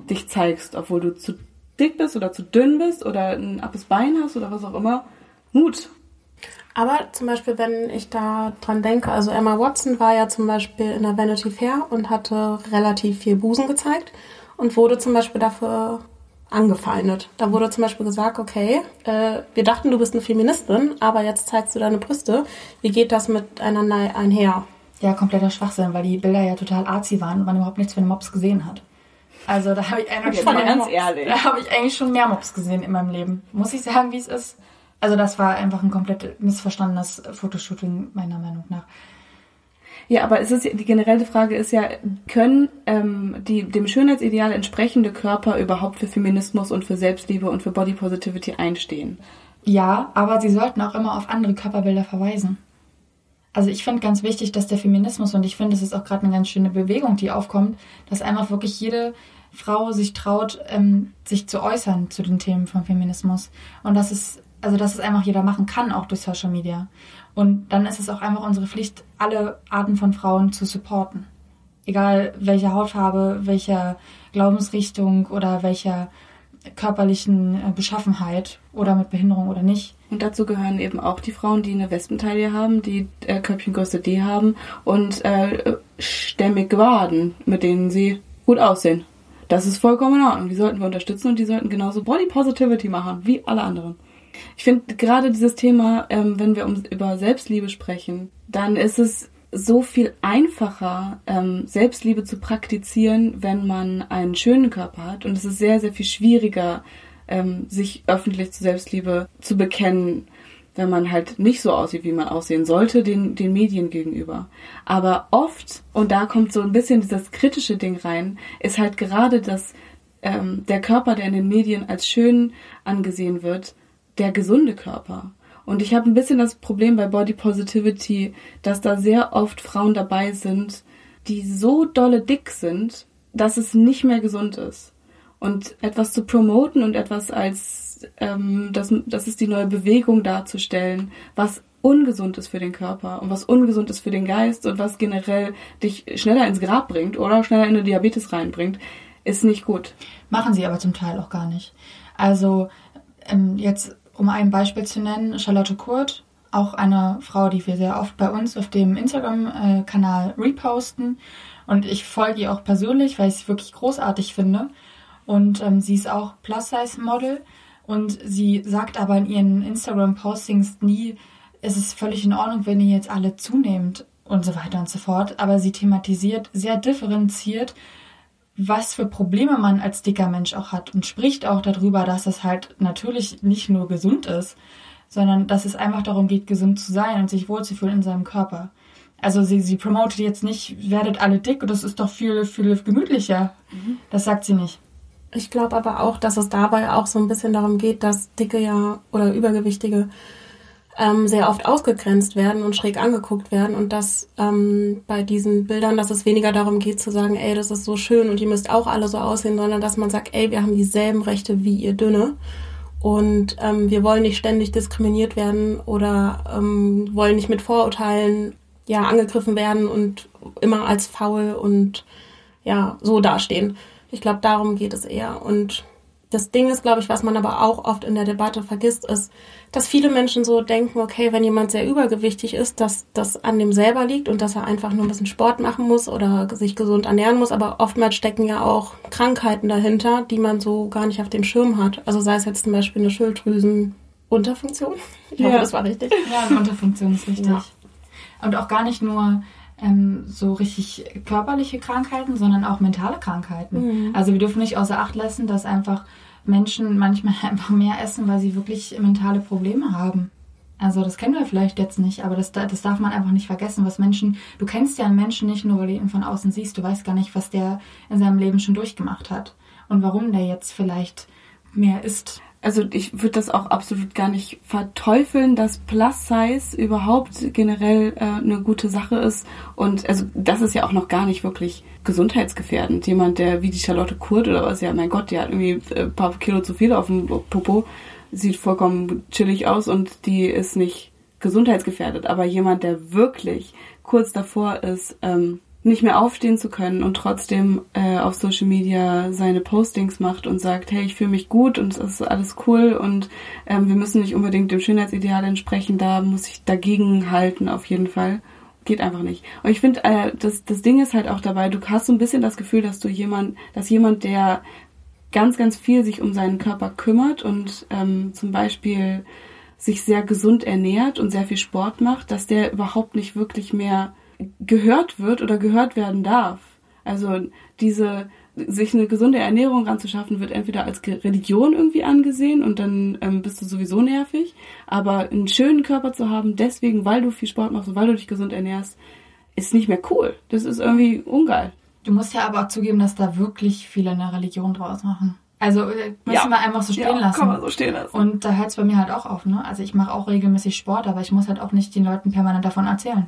dich zeigst, obwohl du zu dick bist oder zu dünn bist oder ein abes Bein hast oder was auch immer. Mut. Aber zum Beispiel, wenn ich da dran denke, also Emma Watson war ja zum Beispiel in der Vanity Fair und hatte relativ viel Busen gezeigt und wurde zum Beispiel dafür angefeindet. Da wurde zum Beispiel gesagt, okay, äh, wir dachten, du bist eine Feministin, aber jetzt zeigst du deine Brüste. Wie geht das miteinander einher? Ja, kompletter Schwachsinn, weil die Bilder ja total arzi waren und man überhaupt nichts für eine Mops gesehen hat. Also da habe ich eigentlich schon ganz ehrlich. Da habe ich eigentlich schon mehr Mops gesehen in meinem Leben. Muss ich sagen, wie es ist. Also das war einfach ein komplett missverstandenes Fotoshooting, meiner Meinung nach. Ja, aber es ist die generelle Frage ist ja, können ähm, die dem Schönheitsideal entsprechende Körper überhaupt für Feminismus und für Selbstliebe und für Body Positivity einstehen? Ja, aber sie sollten auch immer auf andere Körperbilder verweisen. Also ich finde ganz wichtig, dass der Feminismus und ich finde, es ist auch gerade eine ganz schöne Bewegung, die aufkommt, dass einfach wirklich jede Frau sich traut, ähm, sich zu äußern zu den Themen von Feminismus und dass es also dass es einfach jeder machen kann, auch durch Social Media. Und dann ist es auch einfach unsere Pflicht, alle Arten von Frauen zu supporten. Egal welche Hautfarbe, welcher Glaubensrichtung oder welcher körperlichen äh, Beschaffenheit oder mit Behinderung oder nicht. Und dazu gehören eben auch die Frauen, die eine Wespentaille haben, die äh, Köpfchengröße D haben und äh, stämmig Waden, mit denen sie gut aussehen. Das ist vollkommen in Ordnung. Die sollten wir unterstützen und die sollten genauso Body Positivity machen wie alle anderen. Ich finde gerade dieses Thema, ähm, wenn wir um, über Selbstliebe sprechen, dann ist es so viel einfacher, ähm, Selbstliebe zu praktizieren, wenn man einen schönen Körper hat. Und es ist sehr, sehr viel schwieriger, ähm, sich öffentlich zu Selbstliebe zu bekennen, wenn man halt nicht so aussieht, wie man aussehen sollte, den, den Medien gegenüber. Aber oft, und da kommt so ein bisschen dieses kritische Ding rein, ist halt gerade das, ähm, der Körper, der in den Medien als schön angesehen wird, der gesunde Körper. Und ich habe ein bisschen das Problem bei Body Positivity, dass da sehr oft Frauen dabei sind, die so dolle dick sind, dass es nicht mehr gesund ist. Und etwas zu promoten und etwas als, ähm, das, das ist die neue Bewegung darzustellen, was ungesund ist für den Körper und was ungesund ist für den Geist und was generell dich schneller ins Grab bringt oder schneller in eine Diabetes reinbringt, ist nicht gut. Machen sie aber zum Teil auch gar nicht. Also ähm, jetzt, um ein Beispiel zu nennen, Charlotte Kurt, auch eine Frau, die wir sehr oft bei uns auf dem Instagram-Kanal reposten. Und ich folge ihr auch persönlich, weil ich sie wirklich großartig finde. Und ähm, sie ist auch Plus-Size-Model. Und sie sagt aber in ihren Instagram-Postings nie, es ist völlig in Ordnung, wenn ihr jetzt alle zunehmt und so weiter und so fort. Aber sie thematisiert sehr differenziert, was für Probleme man als dicker Mensch auch hat und spricht auch darüber, dass es halt natürlich nicht nur gesund ist, sondern dass es einfach darum geht, gesund zu sein und sich wohlzufühlen in seinem Körper. Also sie, sie promotet jetzt nicht, werdet alle dick und das ist doch viel, viel gemütlicher. Mhm. Das sagt sie nicht. Ich glaube aber auch, dass es dabei auch so ein bisschen darum geht, dass Dicke ja oder Übergewichtige ähm, sehr oft ausgegrenzt werden und schräg angeguckt werden und dass ähm, bei diesen Bildern, dass es weniger darum geht zu sagen, ey, das ist so schön und ihr müsst auch alle so aussehen, sondern dass man sagt, ey, wir haben dieselben Rechte wie ihr Dünne und ähm, wir wollen nicht ständig diskriminiert werden oder ähm, wollen nicht mit Vorurteilen ja angegriffen werden und immer als faul und ja so dastehen. Ich glaube, darum geht es eher. Und das Ding ist, glaube ich, was man aber auch oft in der Debatte vergisst, ist, dass viele Menschen so denken, okay, wenn jemand sehr übergewichtig ist, dass das an dem selber liegt und dass er einfach nur ein bisschen Sport machen muss oder sich gesund ernähren muss. Aber oftmals stecken ja auch Krankheiten dahinter, die man so gar nicht auf dem Schirm hat. Also sei es jetzt zum Beispiel eine Schilddrüsenunterfunktion. Ich ja. hoffe, das war richtig. Ja, eine Unterfunktion ist richtig. Ja. Und auch gar nicht nur ähm, so richtig körperliche Krankheiten, sondern auch mentale Krankheiten. Mhm. Also wir dürfen nicht außer Acht lassen, dass einfach Menschen manchmal (laughs) einfach mehr essen, weil sie wirklich mentale Probleme haben. Also das kennen wir vielleicht jetzt nicht, aber das, das darf man einfach nicht vergessen, was Menschen, du kennst ja einen Menschen nicht nur, weil du ihn von außen siehst, du weißt gar nicht, was der in seinem Leben schon durchgemacht hat und warum der jetzt vielleicht mehr isst also ich würde das auch absolut gar nicht verteufeln, dass Plus Size überhaupt generell äh, eine gute Sache ist. Und also das ist ja auch noch gar nicht wirklich gesundheitsgefährdend. Jemand, der wie die Charlotte Kurt oder was, ja mein Gott, die hat irgendwie ein äh, paar Kilo zu viel auf dem Popo, sieht vollkommen chillig aus und die ist nicht gesundheitsgefährdet. Aber jemand, der wirklich kurz davor ist, ähm, nicht mehr aufstehen zu können und trotzdem äh, auf Social Media seine Postings macht und sagt, hey, ich fühle mich gut und es ist alles cool und ähm, wir müssen nicht unbedingt dem Schönheitsideal entsprechen, da muss ich dagegen halten auf jeden Fall. Geht einfach nicht. Und ich finde, äh, das, das Ding ist halt auch dabei, du hast so ein bisschen das Gefühl, dass du jemand, dass jemand, der ganz, ganz viel sich um seinen Körper kümmert und ähm, zum Beispiel sich sehr gesund ernährt und sehr viel Sport macht, dass der überhaupt nicht wirklich mehr gehört wird oder gehört werden darf. Also diese sich eine gesunde Ernährung ranzuschaffen, wird entweder als Religion irgendwie angesehen und dann ähm, bist du sowieso nervig. Aber einen schönen Körper zu haben, deswegen, weil du viel Sport machst und weil du dich gesund ernährst, ist nicht mehr cool. Das ist irgendwie ungeil. Du musst ja aber auch zugeben, dass da wirklich viele eine Religion draus machen. Also äh, müssen ja. wir einfach so stehen ja, lassen. Kann man so stehen lassen. Und da hört es bei mir halt auch auf, ne? Also ich mache auch regelmäßig Sport, aber ich muss halt auch nicht den Leuten permanent davon erzählen.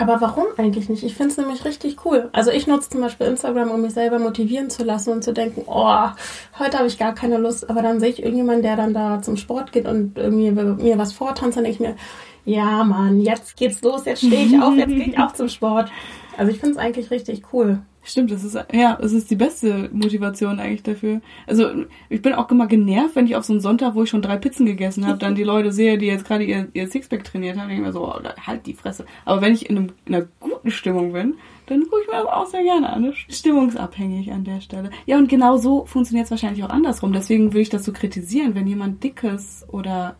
Aber warum eigentlich nicht? Ich finde es nämlich richtig cool. Also ich nutze zum Beispiel Instagram, um mich selber motivieren zu lassen und zu denken, oh, heute habe ich gar keine Lust. Aber dann sehe ich irgendjemanden, der dann da zum Sport geht und irgendwie mir was vortanzt, dann denke ich mir, ja Mann, jetzt geht's los, jetzt stehe ich auf, jetzt gehe ich auch zum Sport. Also ich finde es eigentlich richtig cool. Stimmt, das ist ja, es ist die beste Motivation eigentlich dafür. Also ich bin auch immer genervt, wenn ich auf so einen Sonntag, wo ich schon drei Pizzen gegessen habe, dann die Leute sehe, die jetzt gerade ihr, ihr Sixpack trainiert haben, denke ich mir so, oh, halt die Fresse. Aber wenn ich in, einem, in einer guten Stimmung bin, dann gucke ich mir das auch sehr gerne an. Stimmungsabhängig an der Stelle. Ja, und genau so funktioniert es wahrscheinlich auch andersrum. Deswegen würde ich das so kritisieren, wenn jemand dickes oder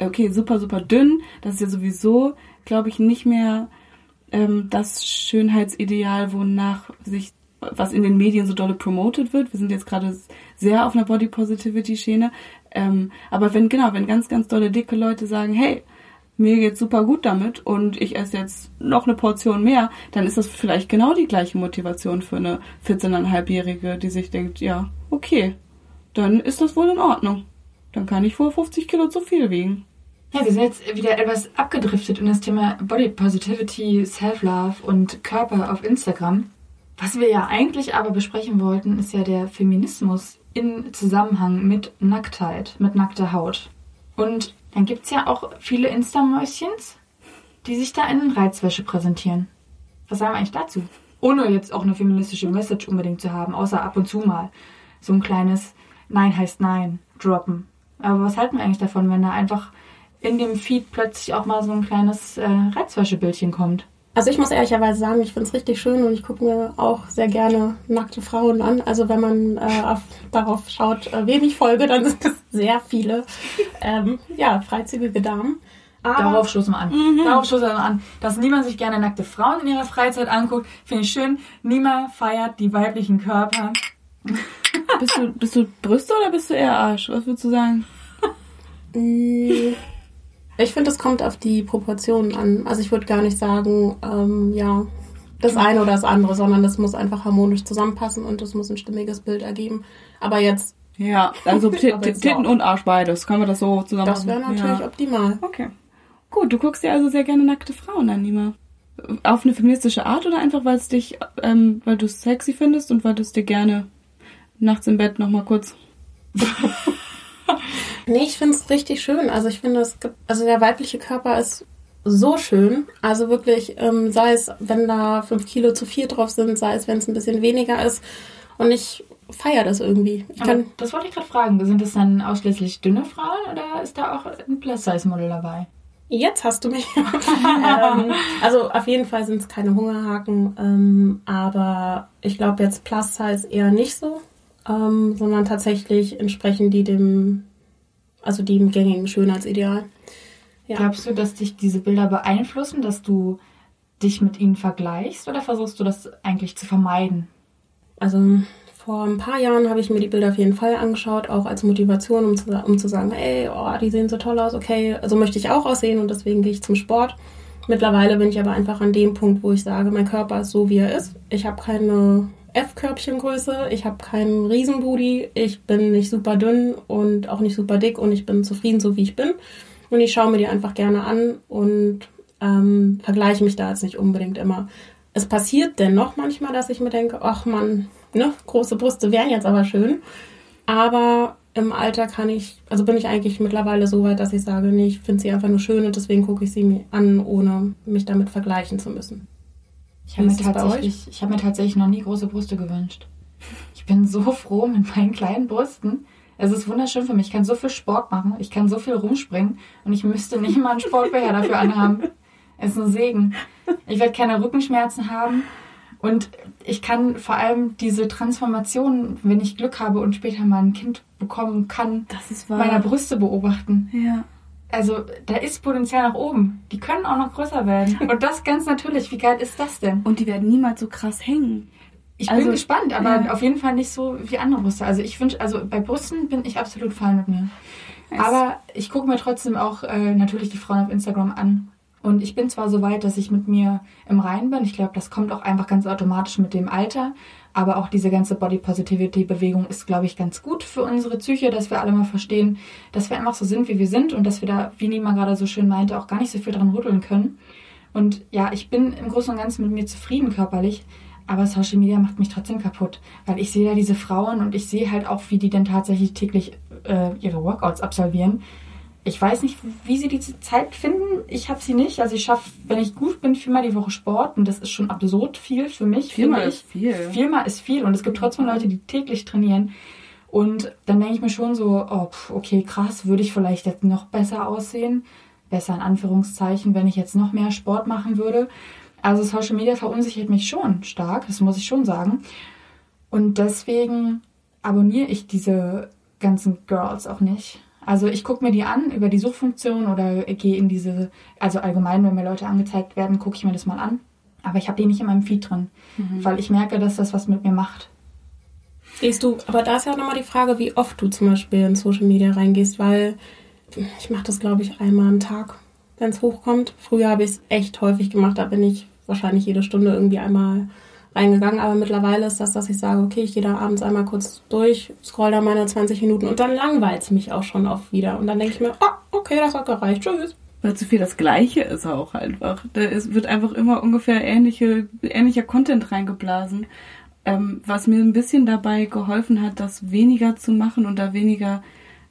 okay, super, super dünn, das ist ja sowieso, glaube ich, nicht mehr ähm, das Schönheitsideal, wonach sich was in den Medien so dolle promoted wird. Wir sind jetzt gerade sehr auf einer Body Positivity Schiene. Ähm, aber wenn, genau, wenn ganz, ganz dolle dicke Leute sagen, hey, mir geht's super gut damit und ich esse jetzt noch eine Portion mehr, dann ist das vielleicht genau die gleiche Motivation für eine 14,5-Jährige, die sich denkt, ja, okay, dann ist das wohl in Ordnung. Dann kann ich wohl 50 Kilo zu viel wiegen. Ja, wir sind jetzt wieder etwas abgedriftet in das Thema Body Positivity, Self-Love und Körper auf Instagram. Was wir ja eigentlich aber besprechen wollten, ist ja der Feminismus in Zusammenhang mit Nacktheit, mit nackter Haut. Und dann gibt es ja auch viele Insta-Mäuschens, die sich da in Reizwäsche präsentieren. Was sagen wir eigentlich dazu? Ohne jetzt auch eine feministische Message unbedingt zu haben, außer ab und zu mal so ein kleines Nein heißt Nein droppen. Aber was halten wir eigentlich davon, wenn da einfach in dem Feed plötzlich auch mal so ein kleines äh, Reizwäschebildchen kommt? Also ich muss ehrlicherweise sagen, ich finde es richtig schön und ich gucke mir auch sehr gerne nackte Frauen an. Also wenn man äh, auf, darauf schaut, äh, wem ich folge, dann sind es sehr viele ähm, ja, freizügige Damen. Aber Darauf stoßen wir an. Mhm. Darauf stoßen wir an. Dass niemand sich gerne nackte Frauen in ihrer Freizeit anguckt, finde ich schön. Niemand feiert die weiblichen Körper. bist, du, bist du Brüste oder bist du eher Arsch? Was würdest du sagen? (laughs) Ich finde, es kommt auf die Proportionen an. Also ich würde gar nicht sagen, ähm, ja, das eine oder das andere, sondern das muss einfach harmonisch zusammenpassen und es muss ein stimmiges Bild ergeben. Aber jetzt. Ja, also (laughs) Titten und Arsch beides. Können wir das so zusammen Das wäre natürlich ja. optimal. Okay. Gut, du guckst dir also sehr gerne nackte Frauen an, Nima. Auf eine feministische Art oder einfach, weil es dich, ähm, weil du es sexy findest und weil du es dir gerne nachts im Bett nochmal kurz (laughs) (laughs) Nee, ich finde es richtig schön. Also ich finde, es gibt, also der weibliche Körper ist so schön. Also wirklich, ähm, sei es, wenn da fünf Kilo zu viel drauf sind, sei es, wenn es ein bisschen weniger ist. Und ich feiere das irgendwie. Kann das wollte ich gerade fragen. Sind das dann ausschließlich dünne Frauen oder ist da auch ein Plus-Size-Model dabei? Jetzt hast du mich. (laughs) ähm, also auf jeden Fall sind es keine Hungerhaken, ähm, aber ich glaube jetzt Plus-Size eher nicht so, ähm, sondern tatsächlich entsprechen die dem also dem gängigen Schönheitsideal. Ja. Glaubst du, dass dich diese Bilder beeinflussen, dass du dich mit ihnen vergleichst oder versuchst du das eigentlich zu vermeiden? Also vor ein paar Jahren habe ich mir die Bilder auf jeden Fall angeschaut, auch als Motivation, um zu, um zu sagen, ey, oh, die sehen so toll aus, okay, so möchte ich auch aussehen und deswegen gehe ich zum Sport. Mittlerweile bin ich aber einfach an dem Punkt, wo ich sage, mein Körper ist so, wie er ist. Ich habe keine F-Körbchengröße. Ich habe keinen Riesenbooty. Ich bin nicht super dünn und auch nicht super dick und ich bin zufrieden, so wie ich bin. Und ich schaue mir die einfach gerne an und ähm, vergleiche mich da jetzt nicht unbedingt immer. Es passiert dennoch manchmal, dass ich mir denke, ach man, ne, große Brüste wären jetzt aber schön. Aber im Alter kann ich, also bin ich eigentlich mittlerweile so weit, dass ich sage, nee, ich finde sie einfach nur schön und deswegen gucke ich sie mir an, ohne mich damit vergleichen zu müssen. Ich habe mir, tatsächlich, ich hab mir tatsächlich noch nie große Brüste gewünscht. Ich bin so (laughs) froh mit meinen kleinen Brüsten. Es ist wunderschön für mich. Ich kann so viel Sport machen. Ich kann so viel rumspringen. Und ich müsste nicht mal einen Sportbeher dafür anhaben. Es ist ein Segen. Ich werde keine Rückenschmerzen haben. Und ich kann vor allem diese Transformation, wenn ich Glück habe und später mal ein Kind bekommen kann, meiner Brüste beobachten. Ja also da ist Potenzial nach oben. Die können auch noch größer werden. (laughs) Und das ganz natürlich. Wie geil ist das denn? Und die werden niemals so krass hängen. Ich also, bin gespannt, aber ja. auf jeden Fall nicht so wie andere Brüste. Also ich wünsche, also bei Brüsten bin ich absolut fein mit mir. Yes. Aber ich gucke mir trotzdem auch äh, natürlich die Frauen auf Instagram an. Und ich bin zwar so weit, dass ich mit mir im Reinen bin. Ich glaube, das kommt auch einfach ganz automatisch mit dem Alter. Aber auch diese ganze Body Positivity Bewegung ist, glaube ich, ganz gut für unsere Psyche, dass wir alle mal verstehen, dass wir einfach so sind, wie wir sind und dass wir da, wie Nima gerade so schön meinte, auch gar nicht so viel dran rütteln können. Und ja, ich bin im Großen und Ganzen mit mir zufrieden körperlich, aber Social Media macht mich trotzdem kaputt, weil ich sehe da diese Frauen und ich sehe halt auch, wie die dann tatsächlich täglich äh, ihre Workouts absolvieren ich weiß nicht, wie sie diese Zeit finden. Ich habe sie nicht. Also ich schaffe, wenn ich gut bin, viermal die Woche Sport und das ist schon absurd viel für mich. Viermal ist viel. Viermal ist viel und es gibt trotzdem Leute, die täglich trainieren. Und dann denke ich mir schon so, oh, okay, krass, würde ich vielleicht jetzt noch besser aussehen. Besser in Anführungszeichen, wenn ich jetzt noch mehr Sport machen würde. Also Social Media verunsichert mich schon stark, das muss ich schon sagen. Und deswegen abonniere ich diese ganzen Girls auch nicht. Also ich gucke mir die an über die Suchfunktion oder gehe in diese, also allgemein, wenn mir Leute angezeigt werden, gucke ich mir das mal an. Aber ich habe die nicht in meinem Feed drin, mhm. weil ich merke, dass das was mit mir macht. Gehst du, aber da ist ja auch nochmal die Frage, wie oft du zum Beispiel in Social Media reingehst, weil ich mache das, glaube ich, einmal am Tag, wenn es hochkommt. Früher habe ich es echt häufig gemacht, da bin ich wahrscheinlich jede Stunde irgendwie einmal reingegangen, aber mittlerweile ist das, dass ich sage, okay, ich gehe da abends einmal kurz durch, scroll da meine 20 Minuten und dann langweilt es mich auch schon oft wieder. Und dann denke ich mir, ah, okay, das hat gereicht, tschüss. Weil zu viel das Gleiche ist auch einfach. Da ist, wird einfach immer ungefähr ähnliche, ähnlicher Content reingeblasen. Ähm, was mir ein bisschen dabei geholfen hat, das weniger zu machen und da weniger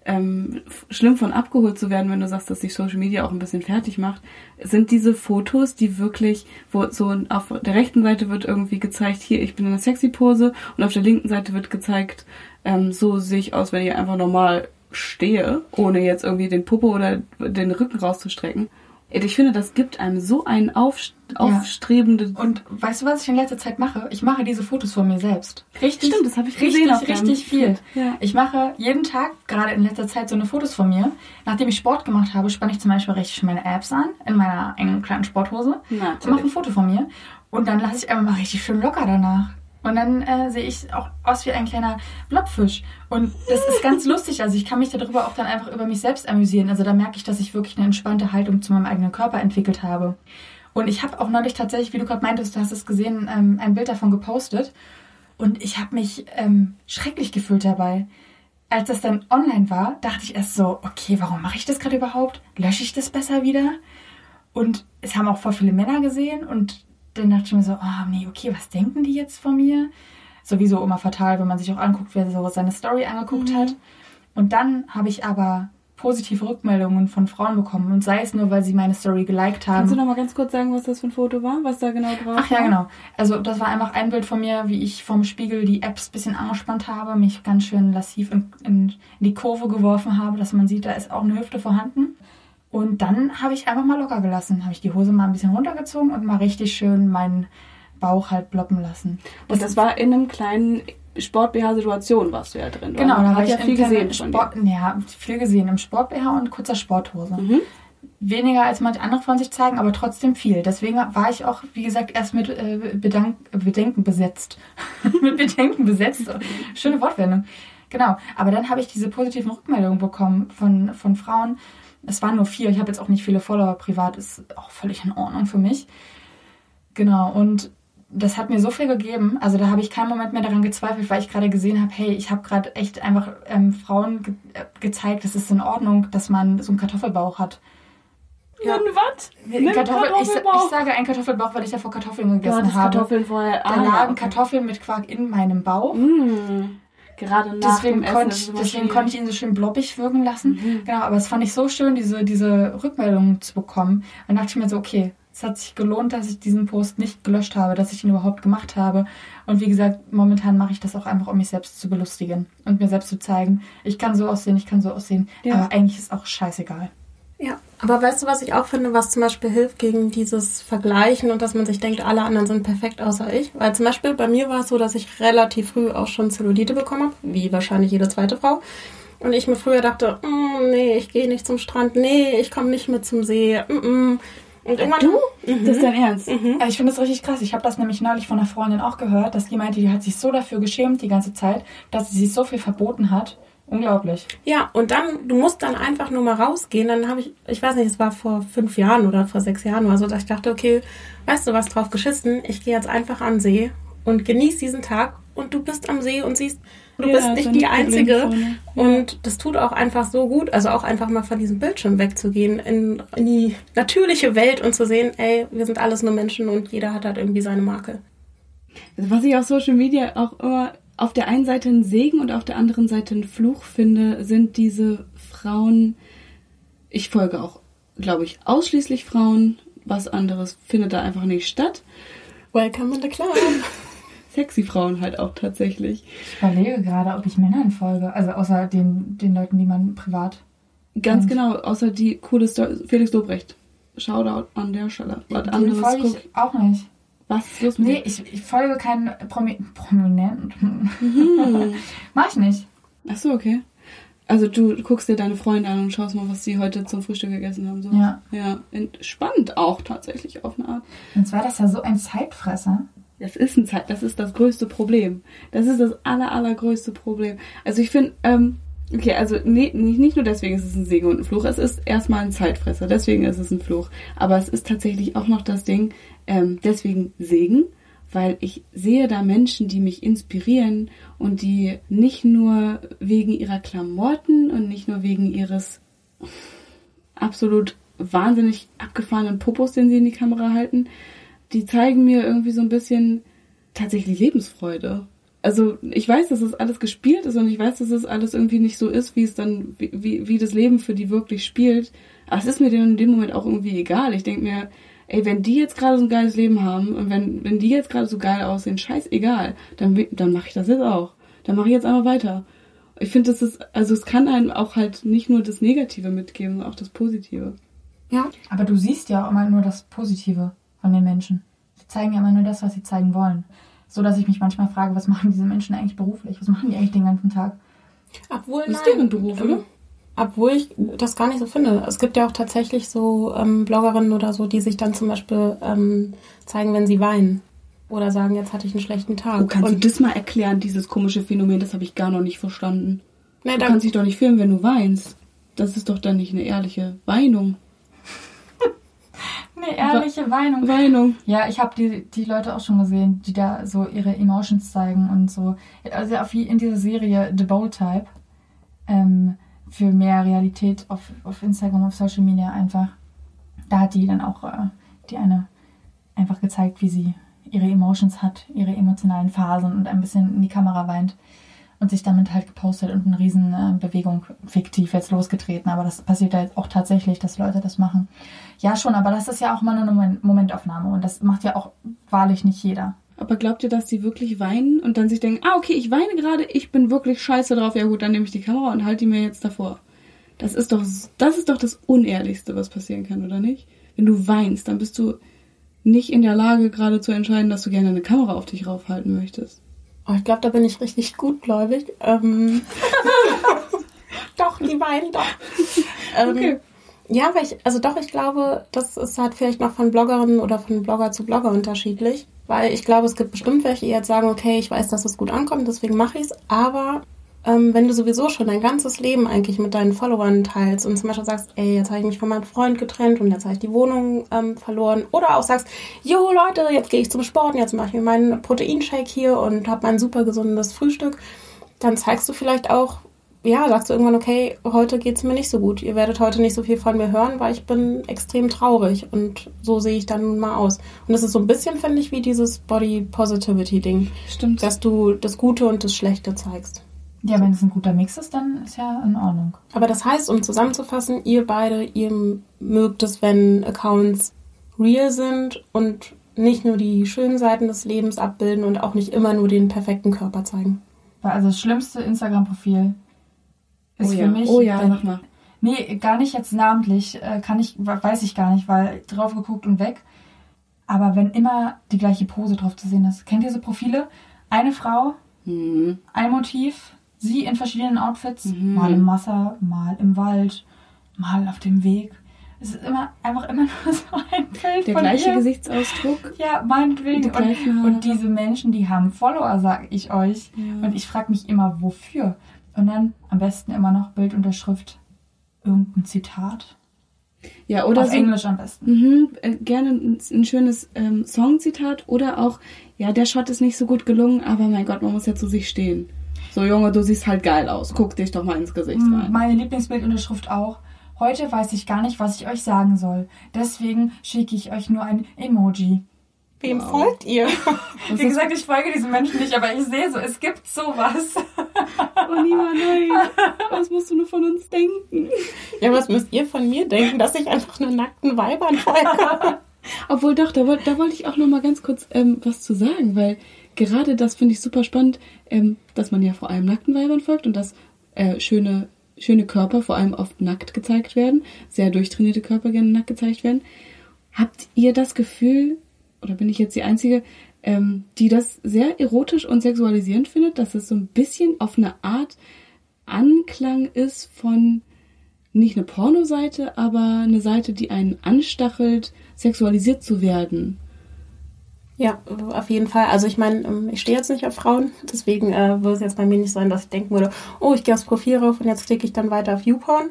ähm, schlimm von abgeholt zu werden, wenn du sagst, dass sich Social Media auch ein bisschen fertig macht, sind diese Fotos, die wirklich, wo so auf der rechten Seite wird irgendwie gezeigt, hier, ich bin in einer sexy Pose und auf der linken Seite wird gezeigt, ähm, so sehe ich aus, wenn ich einfach normal stehe, ohne jetzt irgendwie den Puppe oder den Rücken rauszustrecken. Ich finde, das gibt einem so einen Auf, aufstrebende. Ja. Und weißt du, was ich in letzter Zeit mache? Ich mache diese Fotos von mir selbst. Richtig. Stimmt, das habe ich richtig, gesehen. Richtig, richtig viel. Ja. Ich mache jeden Tag, gerade in letzter Zeit, so eine Fotos von mir. Nachdem ich Sport gemacht habe, spanne ich zum Beispiel richtig meine Apps an, in meiner engen kleinen Sporthose. Na, und mache ein Foto von mir. Und dann lasse ich einfach mal richtig schön locker danach. Und dann äh, sehe ich auch aus wie ein kleiner Blobfisch. Und das ist ganz (laughs) lustig. Also ich kann mich darüber auch dann einfach über mich selbst amüsieren. Also da merke ich, dass ich wirklich eine entspannte Haltung zu meinem eigenen Körper entwickelt habe. Und ich habe auch neulich tatsächlich, wie du gerade meintest, du hast es gesehen, ähm, ein Bild davon gepostet. Und ich habe mich ähm, schrecklich gefühlt dabei. Als das dann online war, dachte ich erst so, okay, warum mache ich das gerade überhaupt? Lösche ich das besser wieder? Und es haben auch voll viele Männer gesehen und dann dachte ich mir so, oh nee, okay, was denken die jetzt von mir? Sowieso immer fatal, wenn man sich auch anguckt, wer so seine Story angeguckt mhm. hat. Und dann habe ich aber positive Rückmeldungen von Frauen bekommen und sei es nur, weil sie meine Story geliked haben. Kannst du noch mal ganz kurz sagen, was das für ein Foto war, was da genau drauf war? Ach ja, genau. Also das war einfach ein Bild von mir, wie ich vom Spiegel die Apps bisschen angespannt habe, mich ganz schön lassiv in, in, in die Kurve geworfen habe, dass man sieht, da ist auch eine Hüfte vorhanden. Und dann habe ich einfach mal locker gelassen. Habe ich die Hose mal ein bisschen runtergezogen und mal richtig schön meinen Bauch halt bloppen lassen. Das und das war in einem kleinen Sport-BH-Situation warst du ja drin. Genau, da habe ich ja viel gesehen. Sport, ja, viel gesehen im Sport-BH und kurzer Sporthose. Mhm. Weniger als manche andere von sich zeigen, aber trotzdem viel. Deswegen war ich auch, wie gesagt, erst mit äh, Bedank Bedenken besetzt. (laughs) mit Bedenken besetzt. Schöne Wortwendung. Genau. Aber dann habe ich diese positiven Rückmeldungen bekommen von, von Frauen, es waren nur vier, ich habe jetzt auch nicht viele Follower privat, ist auch völlig in Ordnung für mich. Genau, und das hat mir so viel gegeben. Also da habe ich keinen Moment mehr daran gezweifelt, weil ich gerade gesehen habe, hey, ich habe gerade echt einfach ähm, Frauen ge äh, gezeigt, es ist in Ordnung, dass man so einen Kartoffelbauch hat. Ja, was? Kartoffel, ich, ich, sage ein Kartoffelbauch, weil ich davor Kartoffeln gegessen habe. Kartoffeln vorher. Da ah, lagen okay. Kartoffeln mit Quark in meinem Bauch. Mm. Gerade nach deswegen dem konnte ich, deswegen konnte ich ihn so schön blobbig wirken lassen. Mhm. Genau, aber es fand ich so schön, diese, diese Rückmeldung zu bekommen. Dann dachte ich mir so, okay, es hat sich gelohnt, dass ich diesen Post nicht gelöscht habe, dass ich ihn überhaupt gemacht habe. Und wie gesagt, momentan mache ich das auch einfach, um mich selbst zu belustigen und mir selbst zu zeigen, ich kann so aussehen, ich kann so aussehen. Ja. Aber eigentlich ist auch scheißegal. Ja, aber weißt du, was ich auch finde, was zum Beispiel hilft gegen dieses Vergleichen und dass man sich denkt, alle anderen sind perfekt außer ich? Weil zum Beispiel bei mir war es so, dass ich relativ früh auch schon Zellulite bekommen habe, wie wahrscheinlich jede zweite Frau. Und ich mir früher dachte, mm, nee, ich gehe nicht zum Strand, nee, ich komme nicht mit zum See. Mm -mm. Und irgendwann, du? Mhm. Das ist dein Ernst? Mhm. Ich finde das richtig krass. Ich habe das nämlich neulich von einer Freundin auch gehört, dass die meinte, die hat sich so dafür geschämt die ganze Zeit, dass sie sich so viel verboten hat. Unglaublich. Ja, und dann, du musst dann einfach nur mal rausgehen. Dann habe ich, ich weiß nicht, es war vor fünf Jahren oder vor sechs Jahren oder so, dass ich dachte, okay, weißt du was drauf geschissen? Ich gehe jetzt einfach an den See und genieße diesen Tag und du bist am See und siehst, du ja, bist nicht die Einzige. Und das tut auch einfach so gut, also auch einfach mal von diesem Bildschirm wegzugehen, in, in die natürliche Welt und zu sehen, ey, wir sind alles nur Menschen und jeder hat halt irgendwie seine Marke. Was ich auf Social Media auch immer auf der einen Seite ein Segen und auf der anderen Seite ein Fluch finde, sind diese Frauen. Ich folge auch, glaube ich, ausschließlich Frauen. Was anderes findet da einfach nicht statt. Welcome in the club. (laughs) Sexy Frauen halt auch tatsächlich. Ich überlege gerade, ob ich Männern folge. Also außer den, den Leuten, die man privat. Ganz kennt. genau, außer die coole Story. Felix Lobrecht. Shoutout an der Stelle. Was anderes folge ich auch nicht. Was ist los mit Nee, ich, ich folge keinen Promi Prominenten. Mhm. (laughs) Mach ich nicht. Ach so, okay. Also du guckst dir deine Freunde an und schaust mal, was sie heute zum Frühstück gegessen haben. So. Ja. Ja, spannend auch tatsächlich auf eine Art. Und zwar das ja so ein Zeitfresser. Das ist ein Zeit, das ist das größte Problem. Das ist das aller, allergrößte Problem. Also ich finde, ähm, okay, also nee, nicht, nicht nur deswegen ist es ein Segen und ein Fluch, es ist erstmal ein Zeitfresser, deswegen ist es ein Fluch. Aber es ist tatsächlich auch noch das Ding, ähm, deswegen Segen, weil ich sehe da Menschen, die mich inspirieren und die nicht nur wegen ihrer Klamotten und nicht nur wegen ihres absolut wahnsinnig abgefahrenen Popos, den sie in die Kamera halten, die zeigen mir irgendwie so ein bisschen tatsächlich Lebensfreude. Also ich weiß, dass das alles gespielt ist und ich weiß, dass das alles irgendwie nicht so ist, wie es dann, wie, wie, das Leben für die wirklich spielt. Aber es ist mir in dem Moment auch irgendwie egal. Ich denke mir, ey, wenn die jetzt gerade so ein geiles Leben haben und wenn, wenn die jetzt gerade so geil aussehen, scheißegal, dann, dann mache ich das jetzt auch. Dann mache ich jetzt einfach weiter. Ich finde, das ist, also es kann einem auch halt nicht nur das Negative mitgeben, sondern auch das Positive. Ja. Aber du siehst ja auch immer nur das Positive von den Menschen. Sie zeigen ja immer nur das, was sie zeigen wollen. So dass ich mich manchmal frage, was machen diese Menschen eigentlich beruflich? Was machen die eigentlich den ganzen Tag? Obwohl, Das ist deren Beruf, oder? Obwohl ich das gar nicht so finde. Es gibt ja auch tatsächlich so ähm, Bloggerinnen oder so, die sich dann zum Beispiel ähm, zeigen, wenn sie weinen. Oder sagen, jetzt hatte ich einen schlechten Tag. Oh, kannst du Und das mal erklären, dieses komische Phänomen? Das habe ich gar noch nicht verstanden. nee, Du da, kannst dich doch nicht filmen, wenn du weinst. Das ist doch dann nicht eine ehrliche Weinung. (laughs) Eine ehrliche Weinung. Weinung. Ja, ich habe die, die Leute auch schon gesehen, die da so ihre Emotions zeigen und so. Also auf, in dieser Serie The Bold Type ähm, für mehr Realität auf, auf Instagram, auf Social Media einfach. Da hat die dann auch äh, die eine einfach gezeigt, wie sie ihre Emotions hat, ihre emotionalen Phasen und ein bisschen in die Kamera weint und sich damit halt gepostet und eine riesen äh, Bewegung fiktiv jetzt losgetreten. Aber das passiert jetzt auch tatsächlich, dass Leute das machen. Ja, schon, aber das ist ja auch mal eine Moment Momentaufnahme und das macht ja auch wahrlich nicht jeder. Aber glaubt ihr, dass die wirklich weinen und dann sich denken, ah, okay, ich weine gerade, ich bin wirklich scheiße drauf, ja gut, dann nehme ich die Kamera und halte die mir jetzt davor. Das ist doch, das ist doch das Unehrlichste, was passieren kann, oder nicht? Wenn du weinst, dann bist du nicht in der Lage, gerade zu entscheiden, dass du gerne eine Kamera auf dich raufhalten möchtest. oh, ich glaube, da bin ich richtig gutgläubig. Ähm, (laughs) doch, die weinen doch. Ähm, Okay. Ja, weil ich, also doch, ich glaube, das ist halt vielleicht noch von Bloggerinnen oder von Blogger zu Blogger unterschiedlich. Weil ich glaube, es gibt bestimmt welche, die jetzt sagen, okay, ich weiß, dass es gut ankommt, deswegen mache ich es. Aber ähm, wenn du sowieso schon dein ganzes Leben eigentlich mit deinen Followern teilst und zum Beispiel sagst, ey, jetzt habe ich mich von meinem Freund getrennt und jetzt habe ich die Wohnung ähm, verloren. Oder auch sagst, jo Leute, jetzt gehe ich zum Sport und jetzt mache ich mir meinen Proteinshake hier und habe mein super gesundes Frühstück. Dann zeigst du vielleicht auch, ja, sagst du irgendwann, okay, heute geht's mir nicht so gut. Ihr werdet heute nicht so viel von mir hören, weil ich bin extrem traurig und so sehe ich dann nun mal aus. Und das ist so ein bisschen, finde ich, wie dieses Body Positivity Ding, Stimmt. dass du das Gute und das Schlechte zeigst. Ja, wenn es ein guter Mix ist, dann ist ja in Ordnung. Aber das heißt, um zusammenzufassen, ihr beide, ihr mögt es, wenn Accounts real sind und nicht nur die schönen Seiten des Lebens abbilden und auch nicht immer nur den perfekten Körper zeigen. Also das schlimmste Instagram-Profil ist oh für ja. mich. oh ja, mach mal. Nee, gar nicht jetzt namentlich, äh, kann ich, weiß ich gar nicht, weil drauf geguckt und weg. Aber wenn immer die gleiche Pose drauf zu sehen ist. Kennt ihr diese Profile? Eine Frau, Hm. ein Motiv, sie in verschiedenen Outfits, Mhm. mal im Wasser, mal im Wald, mal auf dem Weg. Es ist immer einfach immer (laughs) nur so ein Bild Der von gleiche ihr. Gesichtsausdruck. Ja, meinetwegen. Die Und, und diese Menschen, die haben Follower, sag ich euch. Ja. Und ich frage mich immer, wofür? Und dann am besten immer noch Bildunterschrift, irgendein Zitat. Ja, oder Auf so. Englisch am besten. Mhm, äh, gerne ein, ein schönes ähm, Songzitat oder auch, ja, der Shot ist nicht so gut gelungen, aber mein Gott, man muss ja zu sich stehen. So, Junge, du siehst halt geil aus. Guck dich doch mal ins Gesicht rein. Meine Lieblingsbildunterschrift auch. Heute weiß ich gar nicht, was ich euch sagen soll. Deswegen schicke ich euch nur ein Emoji. Wem Wow. folgt ihr? Das (laughs) Wie gesagt, ich folge diesen Menschen nicht, aber ich sehe so, es gibt sowas. (laughs) Oh, Nima, nein. Was musst du nur von uns denken? Ja, was müsst ihr von mir denken, dass ich einfach nur nackten Weibern folge? (laughs) Obwohl doch, da, da wollte ich auch noch mal ganz kurz ähm, was zu sagen, weil gerade das finde ich super spannend, ähm, dass man ja vor allem nackten Weibern folgt und dass äh, schöne, schöne Körper vor allem oft nackt gezeigt werden, sehr durchtrainierte Körper gerne nackt gezeigt werden. Habt ihr das Gefühl, oder bin ich jetzt die Einzige, ähm, die das sehr erotisch und sexualisierend findet, dass es so ein bisschen auf eine Art Anklang ist von nicht eine Pornoseite, aber eine Seite, die einen anstachelt, sexualisiert zu werden. Ja, auf jeden Fall. Also ich meine, ähm, ich stehe jetzt nicht auf Frauen, deswegen äh, würde es jetzt bei mir nicht sein, dass ich denken würde, oh, ich gehe aufs Profil rauf und jetzt klicke ich dann weiter auf YouPorn.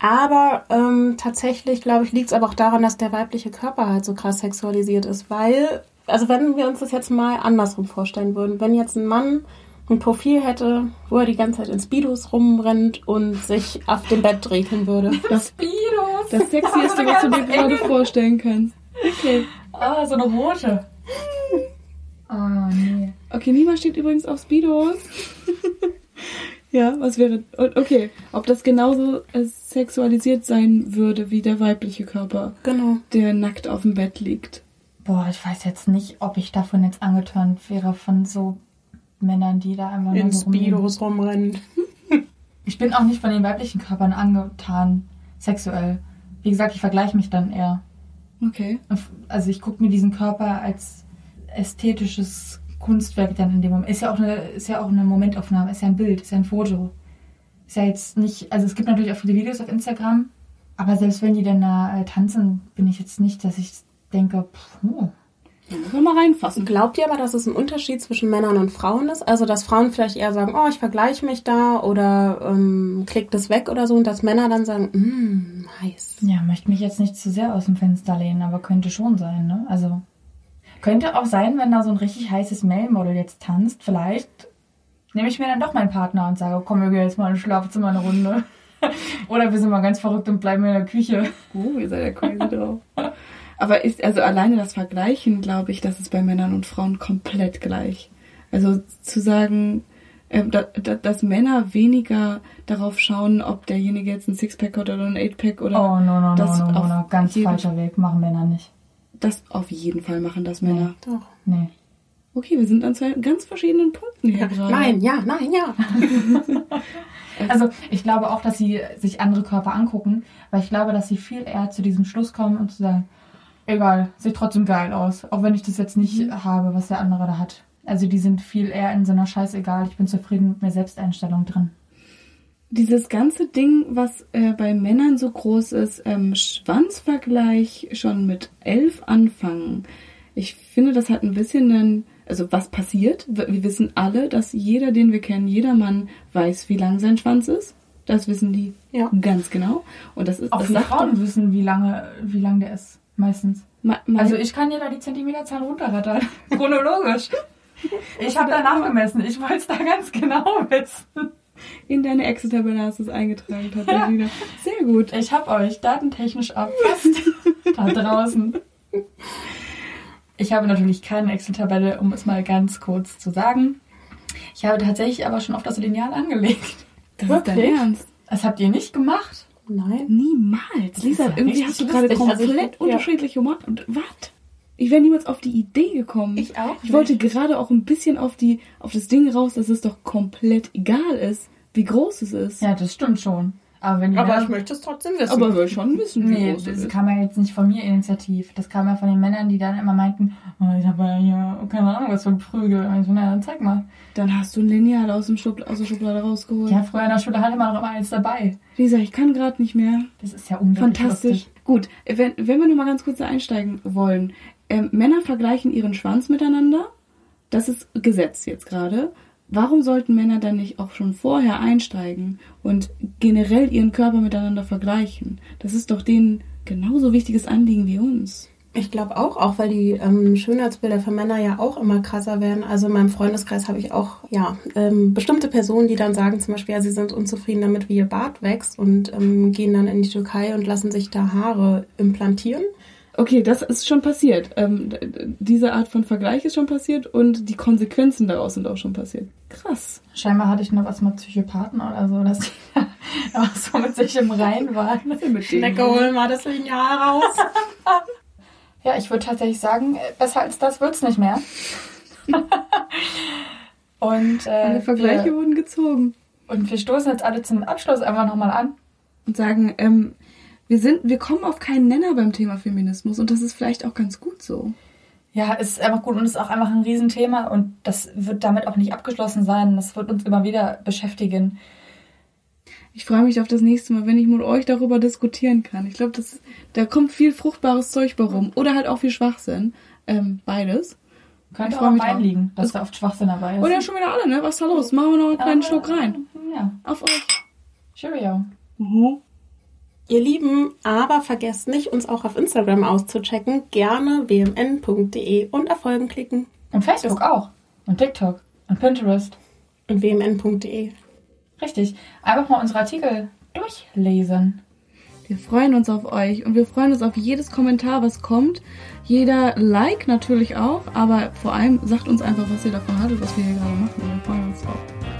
Aber ähm, tatsächlich, glaube ich, liegt es aber auch daran, dass der weibliche Körper halt so krass sexualisiert ist, weil, also wenn wir uns das jetzt mal andersrum vorstellen würden, wenn jetzt ein Mann ein Profil hätte, wo er die ganze Zeit in Speedos rumrennt und sich auf dem Bett regeln würde. (laughs) Das Speedos! Das Sexieste, was du dir (laughs) gerade vorstellen kannst. Okay. Ah, so eine rote. Oh, (laughs) nee. Okay, Nima steht übrigens auf Speedos. Ja, was wäre. Okay, ob das genauso äh, sexualisiert sein würde wie der weibliche Körper, Genau. der nackt auf dem Bett liegt. Boah, ich weiß jetzt nicht, ob ich davon jetzt angeturnt wäre von so Männern, die da einfach In nur so rumliegen. Speedos rumrennen. (laughs) Ich bin auch nicht von den weiblichen Körpern angetan, sexuell. Wie gesagt, ich vergleiche mich dann eher. Okay. Also ich gucke mir diesen Körper als ästhetisches Kunstwerk dann in dem Moment. Ist ja auch eine, ist ja auch eine Momentaufnahme, ist ja ein Bild, ist ja ein Foto. Ist ja jetzt nicht, also es gibt natürlich auch viele Videos auf Instagram, aber selbst wenn die dann da äh, tanzen, bin ich jetzt nicht, dass ich denke, puh, muss man mal reinfassen. Glaubt ihr aber, dass es ein Unterschied zwischen Männern und Frauen ist? Also, dass Frauen vielleicht eher sagen, oh, ich vergleiche mich da oder ähm, klickt es weg oder so und dass Männer dann sagen, mm, nice. Ja, möchte mich jetzt nicht zu sehr aus dem Fenster lehnen, aber könnte schon sein, ne? Also könnte auch sein, wenn da so ein richtig heißes Male-Model jetzt tanzt, vielleicht nehme ich mir dann doch meinen Partner und sage, komm, wir gehen jetzt mal ins Schlafzimmer eine Runde. (laughs) Oder wir sind mal ganz verrückt und bleiben in der Küche. Oh, ihr seid ja crazy drauf. Aber ist, also alleine das Vergleichen, glaube ich, das ist bei Männern und Frauen komplett gleich. Also zu sagen, ähm, da, da, dass Männer weniger darauf schauen, ob derjenige jetzt ein Sixpack hat oder ein Eightpack oder Oh, no, no, no, das no, no, no. Ganz falscher Weg. Machen Männer nicht. Das auf jeden Fall machen das Männer. Doch. Nee. Okay, wir sind an zwei ganz verschiedenen Punkten hier gerade. Nein, ja, nein, ja. (laughs) Also ich glaube auch, dass sie sich andere Körper angucken, weil ich glaube, dass sie viel eher zu diesem Schluss kommen und zu sagen, egal, sieht trotzdem geil aus, auch wenn ich das jetzt nicht habe, was der andere da hat. Also die sind viel eher in so einer Scheißegal, ich bin zufrieden mit mir Selbsteinstellung drin. Dieses ganze Ding, was äh, bei Männern so groß ist, ähm, Schwanzvergleich schon mit elf anfangen. Ich finde, das hat ein bisschen einen, also was passiert? Wir wissen alle, dass jeder, den wir kennen, jeder Mann weiß, wie lang sein Schwanz ist. Das wissen die Ja. ganz genau. Und das ist Auch das sagt Frauen doch- wissen, wie lange, wie lang der ist, meistens. Mein- Also ich kann dir da die Zentimeterzahl runterrattern, (laughs) chronologisch. (laughs) Ich habe da nachgemessen, ich wollte es da ganz genau (laughs) wissen. In deine Excel-Tabelle hast du es eingetragen, tatsächlich. (laughs) Sehr gut. Ich hab euch datentechnisch erfasst (laughs) da draußen. Ich habe natürlich keine Excel-Tabelle, um es mal ganz kurz zu sagen. Ich habe tatsächlich aber schon auf das Lineal angelegt. Das ist dein Wirklich? Ernst. Das habt ihr nicht gemacht? Nein. Niemals. Lisa, ja irgendwie hast du gerade. Also komplett ja. unterschiedliche Humor. Und was? Ich wäre niemals auf die Idee gekommen. Ich auch Ich wollte gerade auch ein bisschen auf die, auf das Ding raus, dass es doch komplett egal ist, wie groß es ist. Ja, das stimmt schon. Aber wenn die Männer- möchte es trotzdem wissen. Aber will schon wissen, wie Nee, groß es das ist. kam ja jetzt nicht von mir initiativ. Das kam ja von den Männern, die dann immer meinten, oh, ich habe ja hier keine Ahnung was für ein Prügel. Und ich so, na, dann zeig mal. Dann hast du ein Lineal aus, dem Schubl aus der Schublade rausgeholt. Ja, früher in der Schule hatte man noch immer eins dabei. Lisa, ich kann gerade nicht mehr. Das ist ja unglaublich Fantastisch. lustig. Gut, wenn, wenn wir noch mal ganz kurz einsteigen wollen. Ähm, Männer vergleichen ihren Schwanz miteinander. Das ist Gesetz jetzt gerade. Warum sollten Männer dann nicht auch schon vorher einsteigen und generell ihren Körper miteinander vergleichen? Das ist doch denen genauso wichtiges Anliegen wie uns. Ich glaube auch, auch weil die ähm, Schönheitsbilder für Männer ja auch immer krasser werden. Also in meinem Freundeskreis habe ich auch ja ähm, bestimmte Personen, die dann sagen zum Beispiel, ja, sie sind unzufrieden damit, wie ihr Bart wächst und ähm, gehen dann in die Türkei und lassen sich da Haare implantieren. Okay, das ist schon passiert. Ähm, diese Art von Vergleich ist schon passiert und die Konsequenzen daraus sind auch schon passiert. Krass. Scheinbar hatte ich noch was mit Psychopathen oder so, dass die auch so mit sich im Rein waren. Schnecke holen mal das Lineal raus. (laughs) Ja, ich würde tatsächlich sagen, äh, besser als das wird's nicht mehr. (laughs) und, äh, Alle Vergleiche wir, wurden gezogen. und wir stoßen jetzt alle zum Abschluss einfach nochmal an. und sagen, ähm, wir sind, wir kommen auf keinen Nenner beim Thema Feminismus und das ist vielleicht auch ganz gut so. Ja, es ist einfach gut und es ist auch einfach ein Riesenthema und das wird damit auch nicht abgeschlossen sein. Das wird uns immer wieder beschäftigen. Ich freue mich auf das nächste Mal, wenn ich mit euch darüber diskutieren kann. Ich glaube, das, da kommt viel fruchtbares Zeug bei rum oder halt auch viel Schwachsinn, ähm, beides. Könnte Ich auch drauf. liegen, dass da oft Schwachsinn dabei ist. Oder schon wieder alle, ne? Was ist da los? Machen wir noch einen kleinen Aber, Schluck rein. Ja. Auf euch. Cheerio. Mhm. Ihr Lieben, aber vergesst nicht, uns auch auf Instagram auszuchecken. Gerne wmn.de und erfolgen klicken. Und Facebook auch. Und TikTok. Und Pinterest. Und wmn.de. Richtig. Einfach mal unsere Artikel durchlesen. Wir freuen uns auf euch und wir freuen uns auf jedes Kommentar, was kommt. Jeder Like natürlich auch, aber vor allem sagt uns einfach, was ihr davon haltet, was wir hier gerade machen. Wir freuen uns drauf.